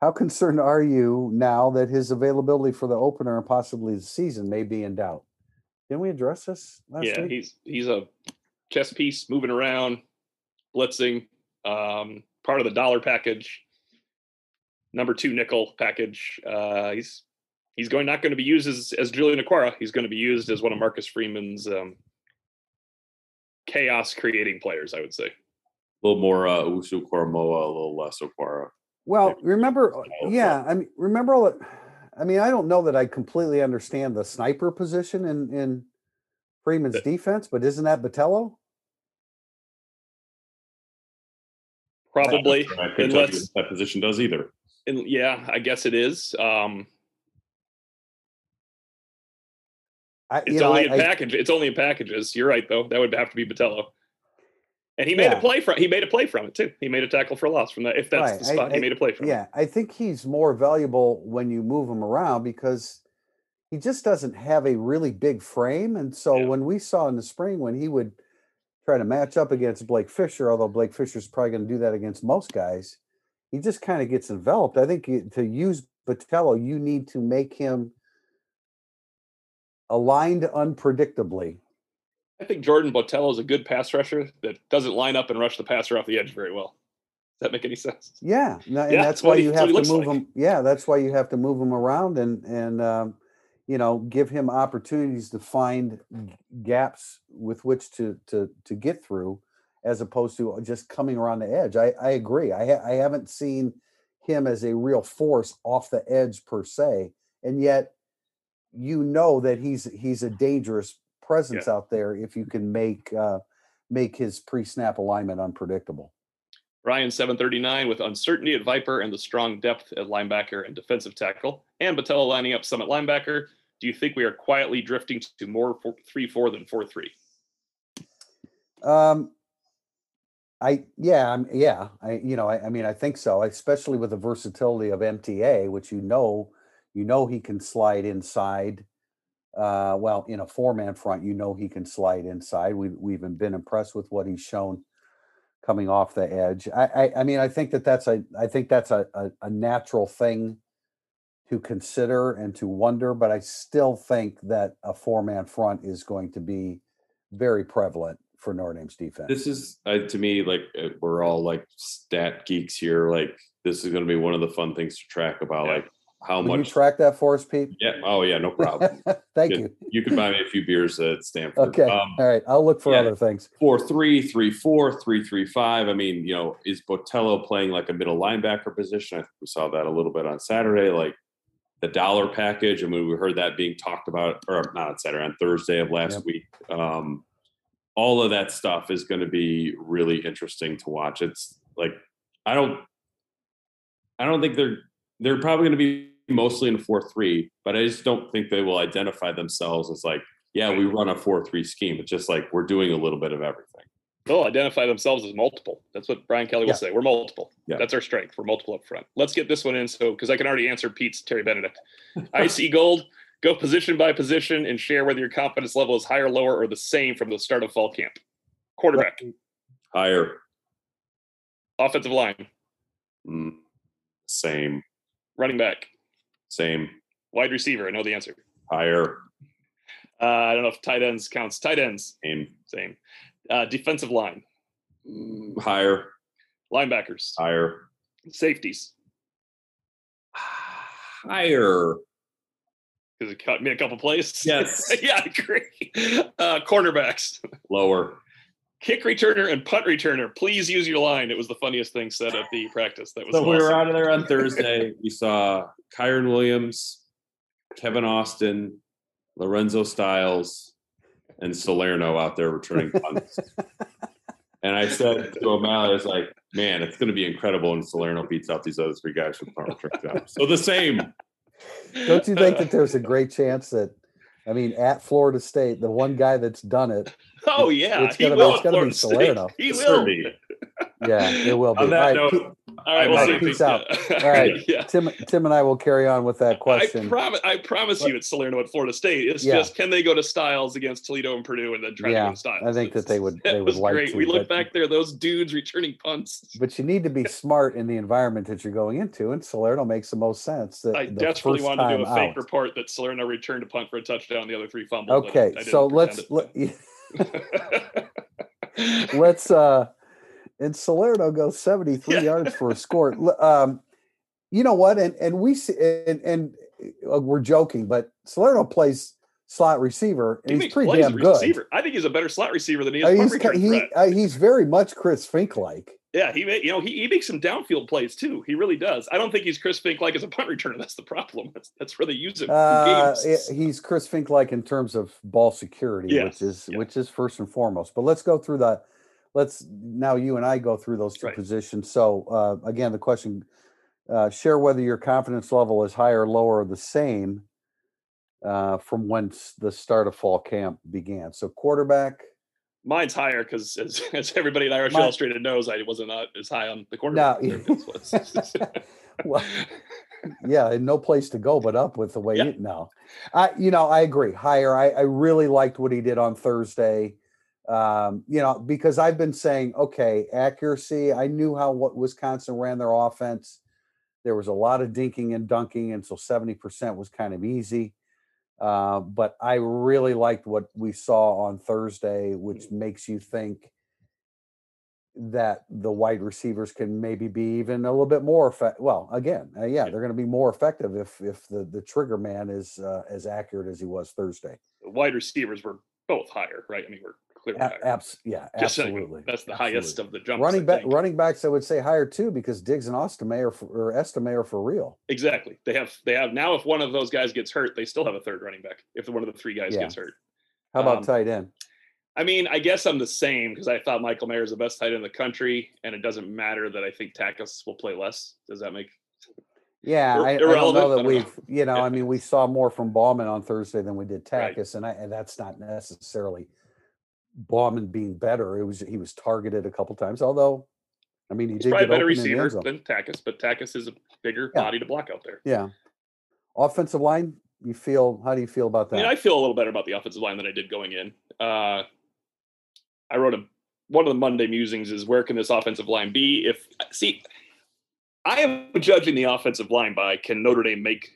How concerned are you now that his availability for the opener and possibly the season may be in doubt? Didn't we address this last yeah, week? he's he's a chess piece moving around, blitzing, um, part of the dollar package, number two nickel package. Uh, he's he's going not going to be used as as Julian Okwara. He's going to be used as one of Marcus Freeman's um, chaos creating players. I would say. A little more uh, Owusu-Koramoah, a little less Okwara. Well, Maybe remember, uh, yeah, I mean, remember all that. I mean, I don't know that I completely understand the sniper position in in Freeman's But- defense, but isn't that Botelho? Probably, I couldn't tell you unless that position does either. and yeah, I guess it is. Um, I, It's know, only I, in I- package. It's only in packages. You're right, though. That would have to be Botelho. And he made Yeah. a play from. He made a play from it too. He made a tackle for a loss from that. If that's Right. the spot, he made a play from. it. yeah, I think he's more valuable when you move him around because he just doesn't have a really big frame. And so Yeah. when we saw in the spring when he would try to match up against Blake Fisher, although Blake Fisher's probably going to do that against most guys, he just kind of gets enveloped. I think to use Botelho, you need to make him aligned unpredictably. I think Jordan Botelho is a good pass rusher that doesn't line up and rush the passer off the edge very well. Does that make any sense? Yeah, no, and Yeah, that's why you have to move like. him. Yeah, that's why you have to move him around and and um, you know give him opportunities to find gaps with which to to to get through, as opposed to just coming around the edge. I I agree. I ha- I haven't seen him as a real force off the edge per se, and yet you know that he's he's a dangerous presence out there if you can make uh, make his pre-snap alignment unpredictable. Ryan 739 with uncertainty at Viper and the strong depth at linebacker and defensive tackle, and Botelho lining up some at linebacker. Do you think we are quietly drifting to more 3 4 than 4 3? Um, I yeah, I'm yeah, I you know, I, I mean, I think so, especially with the versatility of MTA, which you know, you know, he can slide inside. Uh, well, in a four-man front, you know he can slide inside. We we've been impressed with what he's shown coming off the edge. I I, I mean, I think that that's a I think that's a, a a natural thing to consider and to wonder, but I still think that a four-man front is going to be very prevalent for Notre Dame's defense. This is uh, to me like uh, we're all like stat geeks here. Like this is going to be one of the fun things to track about Yeah. like how Will you much. track that for us, Pete? yeah. Oh yeah. No problem. Thank Yeah, you. You can buy me a few beers at Stanford. Okay. Um, All right. I'll look for yeah. other things. four three three four three three five. I mean, you know, is Botelho playing like a middle linebacker position? I think we saw that a little bit on Saturday. Like the dollar package. I mean, we heard that being talked about, or not on Saturday, on Thursday of last Yep. week. Um, all of that stuff is going to be really interesting to watch. It's like I don't, I don't think they're they're probably going to be mostly in four three, but I just don't think they will identify themselves as like, yeah, we run a four three scheme. It's just like we're doing a little bit of everything. They'll identify themselves as multiple. That's what Brian Kelly will Yeah. say. We're multiple. Yeah. That's our strength. We're multiple up front. Let's get this one in. So, because I can already answer Pete's Terry Benedict. I see Gold, go position by position and share whether your confidence level is higher, lower, or the same from the start of fall camp. Quarterback, Higher, offensive line, mm, same, running back, same, wide receiver. I know the answer. higher, Uh, I don't know if tight ends counts. Tight ends, same, same. Uh, defensive line, mm, higher, linebackers, higher, safeties. higher. Because it cut me a couple plays. Yes. yeah, I agree. Uh, cornerbacks, Lower. Kick returner, and punt returner. Please use your line. It was the funniest thing said at the practice. That was So we were out of there on Thursday. we saw Kyren Williams, Kevin Austin, Lorenzo Styles, and Salerno out there returning punts. and I said to O'Malley, I was like, man, it's going to be incredible when Salerno beats out these other three guys from punt return jobs. So the same. Don't you think that there's a great chance that, I mean, at Florida State, the one guy that's done it, Oh yeah, It's he gonna be- will it's gonna be Florida State. Salerno. He will. Certainly. yeah, it will be. On that All right, note, Pete- All right, we'll see. Peace out. yeah. All right. yeah. Tim, Tim and I will carry on with that question. I promise. I promise you, it's Salerno at Florida State. It's Yeah. just can they go to Styles against Toledo and Purdue and then try Yeah, to win Styles? I think that they would- That they would was like great. to, we look back there; those dudes returning punts. but you need to be smart in the environment that you're going into, and Salerno makes the most sense. The, I desperately wanted to do a fake out. report that Salerno returned a punt for a touchdown, the other three fumbled. Okay, so let's let, let's uh and Salerno goes 73 Yeah. yards for a score. Um you know what? And and we see and, and uh, we're joking, but Salerno plays slot receiver he he's pretty plays damn good. receiver. I think he's a better slot receiver than he Uh, is punt he's return he, uh, he's very much Chris Finke like. Yeah, he you know he, he makes some downfield plays too. He really does. I don't think he's Chris Finke like as a punt returner. That's the problem. That's, that's where they use him. Uh, games. he's Chris Finke like in terms of ball security, Yeah, which is yeah. which is first and foremost. But let's go through the let's now you and I go through those two Right. positions. So uh, again, the question: uh, share whether your confidence level is higher, lower, or the same uh, from when the start of fall camp began. So quarterback. Mine's higher because, as, as everybody in Irish Mine- Illustrated knows, I wasn't as high on the quarterback. No, well, yeah, and no place to go but up with the way Yeah. you. I you know, I agree. Higher. I, I really liked what he did on Thursday. Um, you know, because I've been saying, okay, accuracy. I knew how what Wisconsin ran their offense. There was a lot of dinking and dunking, and so 70% was kind of easy. Uh, but I really liked what we saw on Thursday, which makes you think that the wide receivers can maybe be even a little bit more effective. Well, again, uh, yeah, they're going to be more effective if if the the trigger man is uh, as accurate as he was Thursday. the wide receivers were both higher, right? I mean, we're clear A- abs- yeah, Just absolutely. That's the absolutely. highest of the jumps. running back. Running backs, I would say higher too, because Diggs and Estime are for, or Estime are for real. Exactly. They have they have now. If one of those guys gets hurt, they still have a third running back. If one of the three guys Yeah. gets hurt. How about Um, tight end? I mean, I guess I'm the same because I thought Michael Mayer is the best tight end in the country, and it doesn't matter that I think Takacs will play less. Does that make? Yeah, I, I don't know that don't we've, you know, Yeah. I mean, we saw more from Bauman on Thursday than we did Right. And I, and that's not necessarily Bauman being better. It was he was targeted a couple times, although, I mean, he He's did probably a get better open in the end receiver than Takacs, but Takacs is a bigger Yeah. body to block out there. Yeah, offensive line. You feel? How do you feel about I that? mean, I feel a little better about the offensive line than I did going in. Uh, I wrote a one of the Monday musings is where can this offensive line be? If see, I am judging the offensive line by can Notre Dame make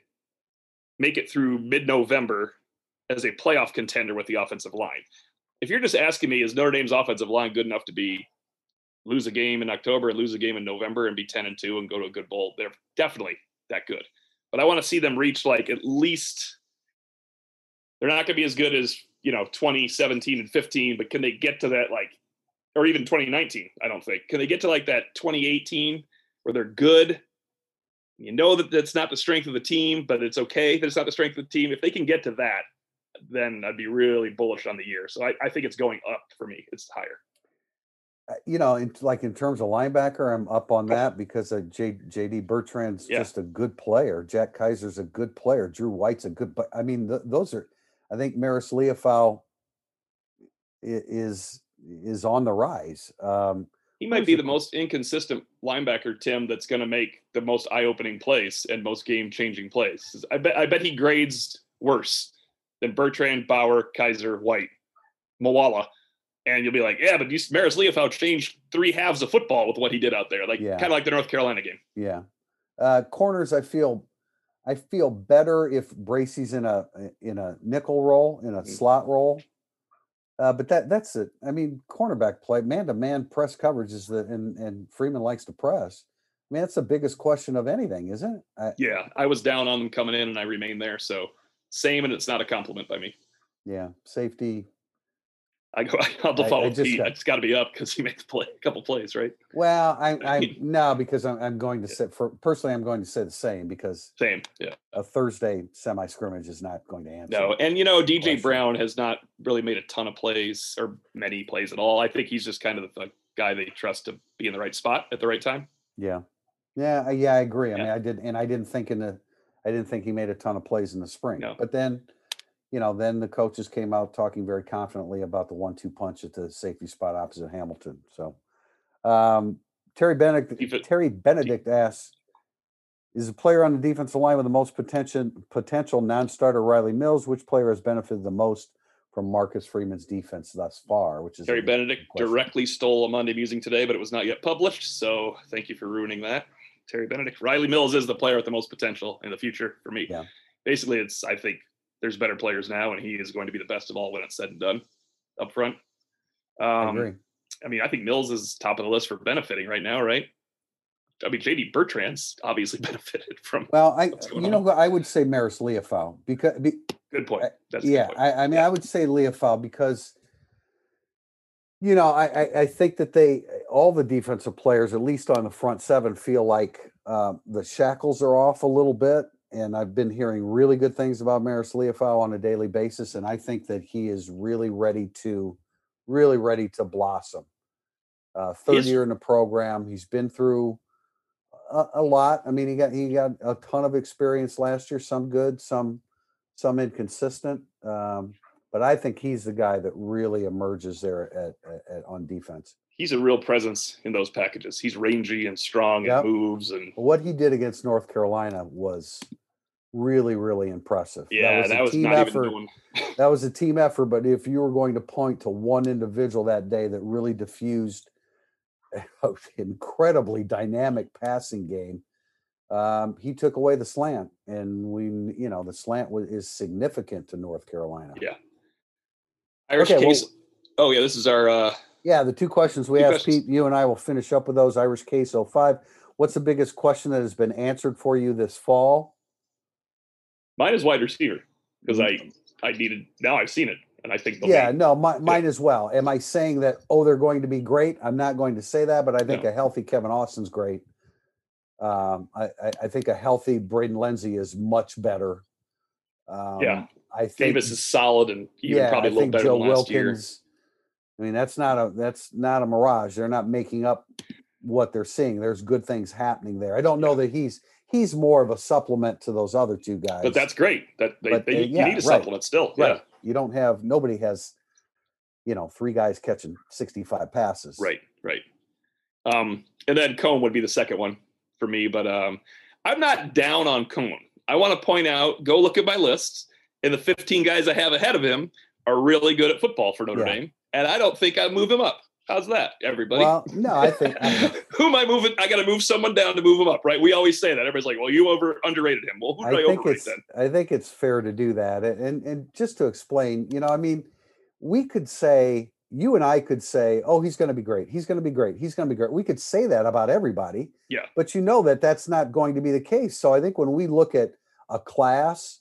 make it through mid November as a playoff contender with the offensive line. If you're just asking me, is Notre Dame's offensive line good enough to be lose a game in October and lose a game in November and be 10 and 2 and go to a good bowl? They're definitely that good. But I want to see them reach like at least they're not going to be as good as, you know, 2017 and 15, but can they get to that like or even 2019, I don't think. Can they get to like that 2018 where they're good? You know that that's not the strength of the team, but it's okay that it's not the strength of the team. If they can get to that, then I'd be really bullish on the year. So I, I think it's going up for me. It's higher. Uh, you know, in, like in terms of linebacker, I'm up on that because uh, J, JD Bertrand's Yeah. just a good player. Jack Kiser's a good player. Drew White's a good. But I mean, th- those are. I think Marist Liufau is is on the rise. Um, He might be the the most inconsistent linebacker, Tim, that's going to make the most eye-opening plays and most game-changing plays. I bet I bet he grades worse than Bertrand, Bauer, Kiser, White, Moala. And you'll be like, yeah, but you, Marist Liufau changed three halves of football with what he did out there, like Yeah. kind of like the North Carolina game. yeah, uh, corners. I feel, I feel better if Bracy's in a in a nickel role in a Mhm. slot role. Uh, but that that's it. I mean, cornerback play, man to man press coverage is the and and Freeman likes to press. I mean, that's the biggest question of anything, isn't it? I, Yeah, I was down on them coming in, and I remain there. So same, and it's not a compliment by me. yeah, safety. I go, I'll I default with just Pete. got- It's got to be up because he the play, a couple plays, right? Well, I I no because I'm I'm going to Yeah. say for personally I'm going to say the same because Same, yeah. a Thursday semi scrimmage is not going to answer. No, and you know, DJ question. Brown has not really made a ton of plays or many plays at all. I think he's just kind of the guy they trust to be in the right spot at the right time. Yeah, yeah, I- yeah. I agree. I Yeah. mean, I did, and I didn't think in the, I didn't think he made a ton of plays in the spring. No. But then, you know, then the coaches came out talking very confidently about the one-two punch at the safety spot opposite Hamilton. So, um, Terry Benedict, Defe- Terry Benedict asks, is the player on the defensive line with the most potential potential non-starter Rylie Mills? Which player has benefited the most from Marcus Freeman's defense thus far? Which is Terry Benedict question. directly stole a Monday musing today, but it was not yet published. So thank you for ruining that. Terry Benedict. Rylie Mills is the player with the most potential in the future for me. Yeah. Basically, it's I think there's better players now, and he is going to be the best of all when it's said and done up front. I Um, agree. I mean, I think Mills is top of the list for benefiting right now, right? I mean, JD Bertrand's obviously benefited from. Well, I you know on. I would say Marist Liufau because be, Good point. That's a good yeah, point. I, I mean, Yeah. I would say Liufau because, you know, I, I, I think that they all the defensive players, at least on the front seven, feel like uh, the shackles are off a little bit. And I've been hearing really good things about Marist Liufau on a daily basis, and I think that he is really ready to, really ready to blossom. Uh, third is- year in the program, he's been through a, a lot. I mean, he got he got a ton of experience last year, some good, some some inconsistent. Um, but I think he's the guy that really emerges there at, at, at on defense. He's a real presence in those packages. He's rangy and strong Yep. and moves and What he did against North Carolina was really, really impressive. yeah, that was a was, team not effort. that was a team effort. But if you were going to point to one individual that day that really diffused an incredibly dynamic passing game, um, he took away the slant, and we, you know, the slant was, is significant to North Carolina. Yeah. Irish Okay, well- oh yeah, this is our uh Yeah, the two questions we Two asked questions. Pete, you and I will finish up with those. Irish Case 05. What's the biggest question that has been answered for you this fall? mine is wide receiver because Mm-hmm. I I needed now I've seen it and I think yeah, be, no, my, mine as well. Am I saying that? Oh, they're going to be great. I'm not going to say that, but I think no. a healthy Kevin Austin's great. Um, I, I, think a healthy Braden Lenzy is much better. Um, yeah, I think Davis is solid and even yeah, probably a little better Joe than last Wilkins, year. I mean, that's not a that's not a mirage. They're not making up what they're seeing. There's good things happening there. I don't know that he's he's more of a supplement to those other two guys. But that's great. That they, they, they yeah, you need a right. supplement still. Right. Yeah. You don't have nobody has, you know, three guys catching 65 passes. Right, right. Um, and then Coan would be the second one for me, but um I'm not down on Coan. I want to point out, go look at my list, and the 15 guys I have ahead of him are really good at football for Notre yeah. Dame. And I don't think I'd move him up. How's that, everybody? Well, no, I think who am I moving? I got to move someone down to move him up, right? We always say that. Everybody's like, "Well, you over underrated him." Well, who do I, I think overrate it's, then? I think it's fair to do that, and and just to explain, you know, I mean, we could say you and I could say, "Oh, he's going to be great. He's going to be great. He's going to be great." We could say that about everybody. Yeah. But you know that that's not going to be the case. So I think when we look at a class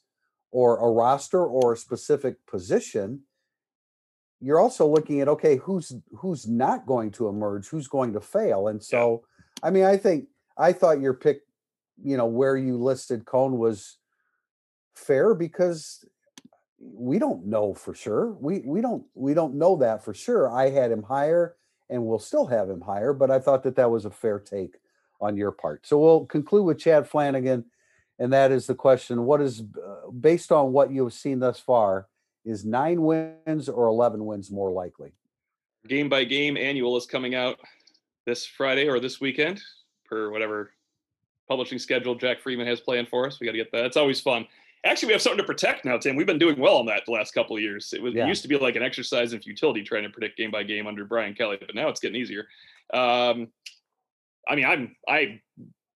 or a roster or a specific position, you're also looking at okay who's who's not going to emerge who's going to fail and so yeah. i mean i think i thought your pick you know where you listed Coan was fair because we don't know for sure. We we don't we don't know that for sure. I had him higher and we'll still have him higher but i thought that that was a fair take on your part. So we'll conclude with chad flanagan and that is the question what is uh, based on what you have seen thus far is nine wins or 11 wins more likely? Game by game annual is coming out this Friday or this weekend per whatever publishing schedule Jack Freeman has planned for us. We got to get that. It's always fun. Actually, we have something to protect now, Tim. We've been doing well on that the last couple of years. It, was, yeah. it used to be like an exercise in futility trying to predict game by game under Brian Kelly, but now it's getting easier. Um, I mean, I'm I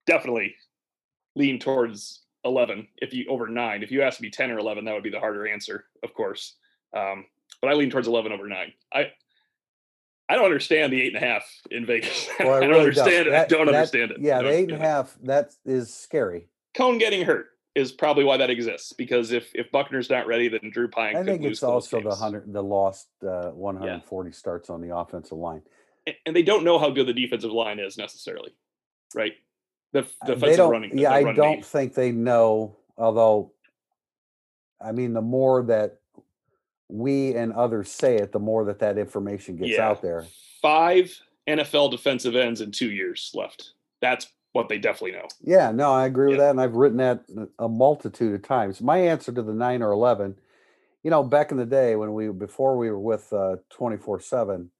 definitely lean towards 11 if you over nine. If you ask me 10 or 11 that would be the harder answer of course. Um, but i lean towards 11 over nine. I i don't understand the eight and a half in vegas. Well, I, I, don't understand don't. it. That, i don't that, understand it. yeah the eight and a half that is scary. Coan getting hurt is probably why that exists because if if buchner's not ready then drew pyne i think it's also the 100 the lost uh, 140 yeah. starts on the offensive line. And, and they don't know how good the defensive line is necessarily right the defensive running. Yeah, I don't think they know. Although, I mean, the more that we and others say it, the more that that information gets yeah. out there. Five NFL defensive ends in two years left. That's what they definitely know. Yeah, no, I agree yeah. with that, and I've written that a multitude of times. My answer to the nine or eleven, you know, back in the day when we before we were with uh, twenty four seven,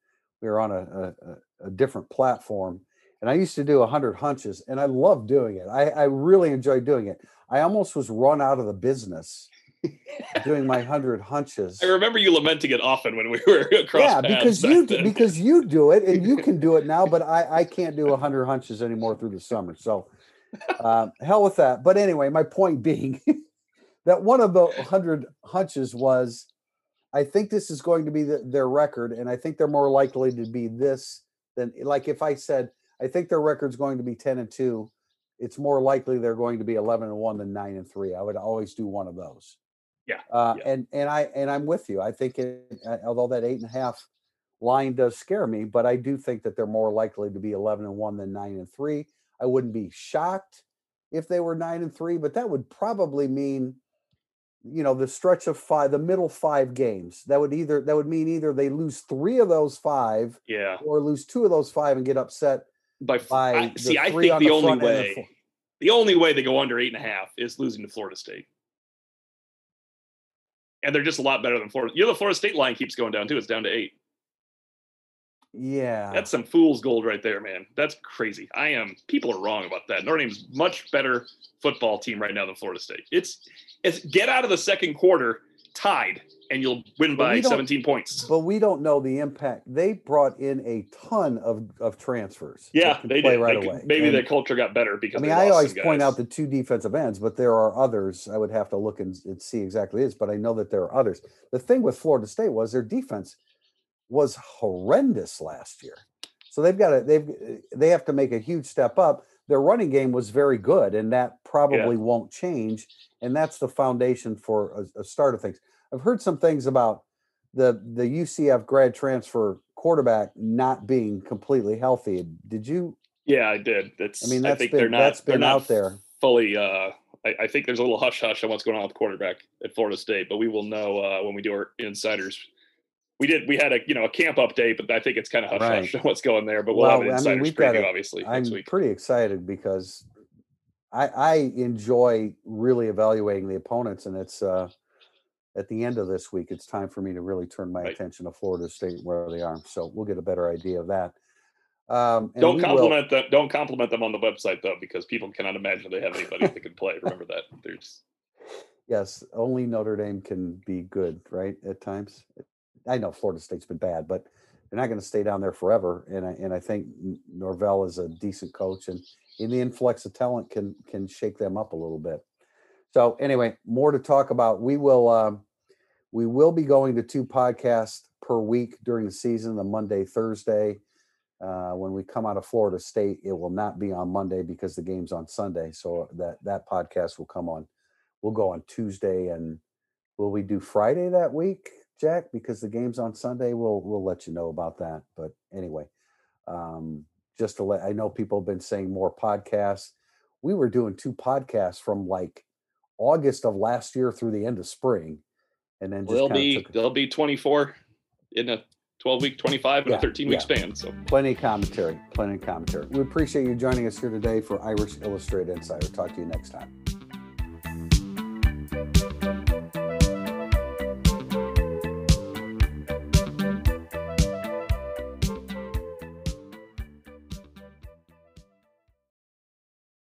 we were on a, a, a different platform and I used to do 100 hunches and I love doing it. I, I really enjoy doing it. I almost was run out of the business doing my 100 hunches. I remember you lamenting it often when we were across Yeah, because you then. because you do it and you can do it now, but I, I can't do 100 hunches anymore through the summer. So uh, hell with that. But anyway, my point being that one of the 100 hunches was I think this is going to be the, their record and I think they're more likely to be this than like if I said – I think their record's going to be 10 and 2. It's more likely they're going to be 11 and 1 than 9 and 3. I would always do one of those. Yeah. Uh, yeah. And and I and I'm with you. I think it, although that eight and a half line does scare me, but I do think that they're more likely to be 11 and 1 than 9 and 3. I wouldn't be shocked if they were 9 and 3, but that would probably mean you know the stretch of five the middle five games that would either that would mean either they lose three of those five yeah or lose two of those five and get upset by, by I, see, I think the, the only way the, the only way they go under eight and a half is losing to Florida State. And they're just a lot better than Florida. You know, the Florida State line keeps going down too. It's down to eight. Yeah. That's some fool's gold right there, man. That's crazy. I am people are wrong about that. Notre Dame's much better football team right now than Florida State. It's it's get out of the second quarter tied and you'll win by 17 points. But we don't know the impact. They brought in a ton of, of transfers. Yeah, they did. right they, away. Maybe and, the culture got better because I mean, I always point out the two defensive ends, but there are others. I would have to look and, and see exactly this, but I know that there are others. The thing with Florida State was their defense was horrendous last year. So they've got to they've they have to make a huge step up. Their running game was very good, and that probably yeah. won't change. And that's the foundation for a, a start of things. I've heard some things about the the UCF grad transfer quarterback not being completely healthy. Did you? Yeah, I did. That's. I mean, I that's think been they're not. that's they're been not out there. fully. Uh, I, I think there's a little hush hush on what's going on with quarterback at Florida State, but we will know uh, when we do our insiders. We did. We had a you know a camp update, but I think it's kind of hush hush what's going there. But we'll Well, have an I mean, preview, a, obviously. I'm next week. pretty excited because I I enjoy really evaluating the opponents, and it's uh at the end of this week. It's time for me to really turn my Right. attention to Florida State where they are. So we'll get a better idea of that. Um, Don't we will- compliment them. Don't compliment them on the website though, because people cannot imagine they have anybody that can play. Remember that. There's Yes, only Notre Dame can be good, right? At times, I know Florida State's been bad, but they're not going to stay down there forever. And I and I think Norvell is a decent coach, and in the influx of talent can can shake them up a little bit. So anyway, more to talk about. We will um, we will be going to two podcasts per week during the season, the Monday, Thursday. Uh, when we come out of Florida State, it will not be on Monday because the game's on Sunday. So that that podcast will come on we'll go on Tuesday and will we do Friday that week, Jack? Because the game's on Sunday. We'll we'll let you know about that. But anyway, um, just to let I know people have been saying more podcasts. We were doing two podcasts from like August of last year through the end of spring, and then just there'll be there'll be 24 in a 12 week, 25 in Yeah, a 13 week yeah. span. So plenty of commentary. Plenty of commentary. We appreciate you joining us here today for Irish Illustrated Insider. Talk to you next time.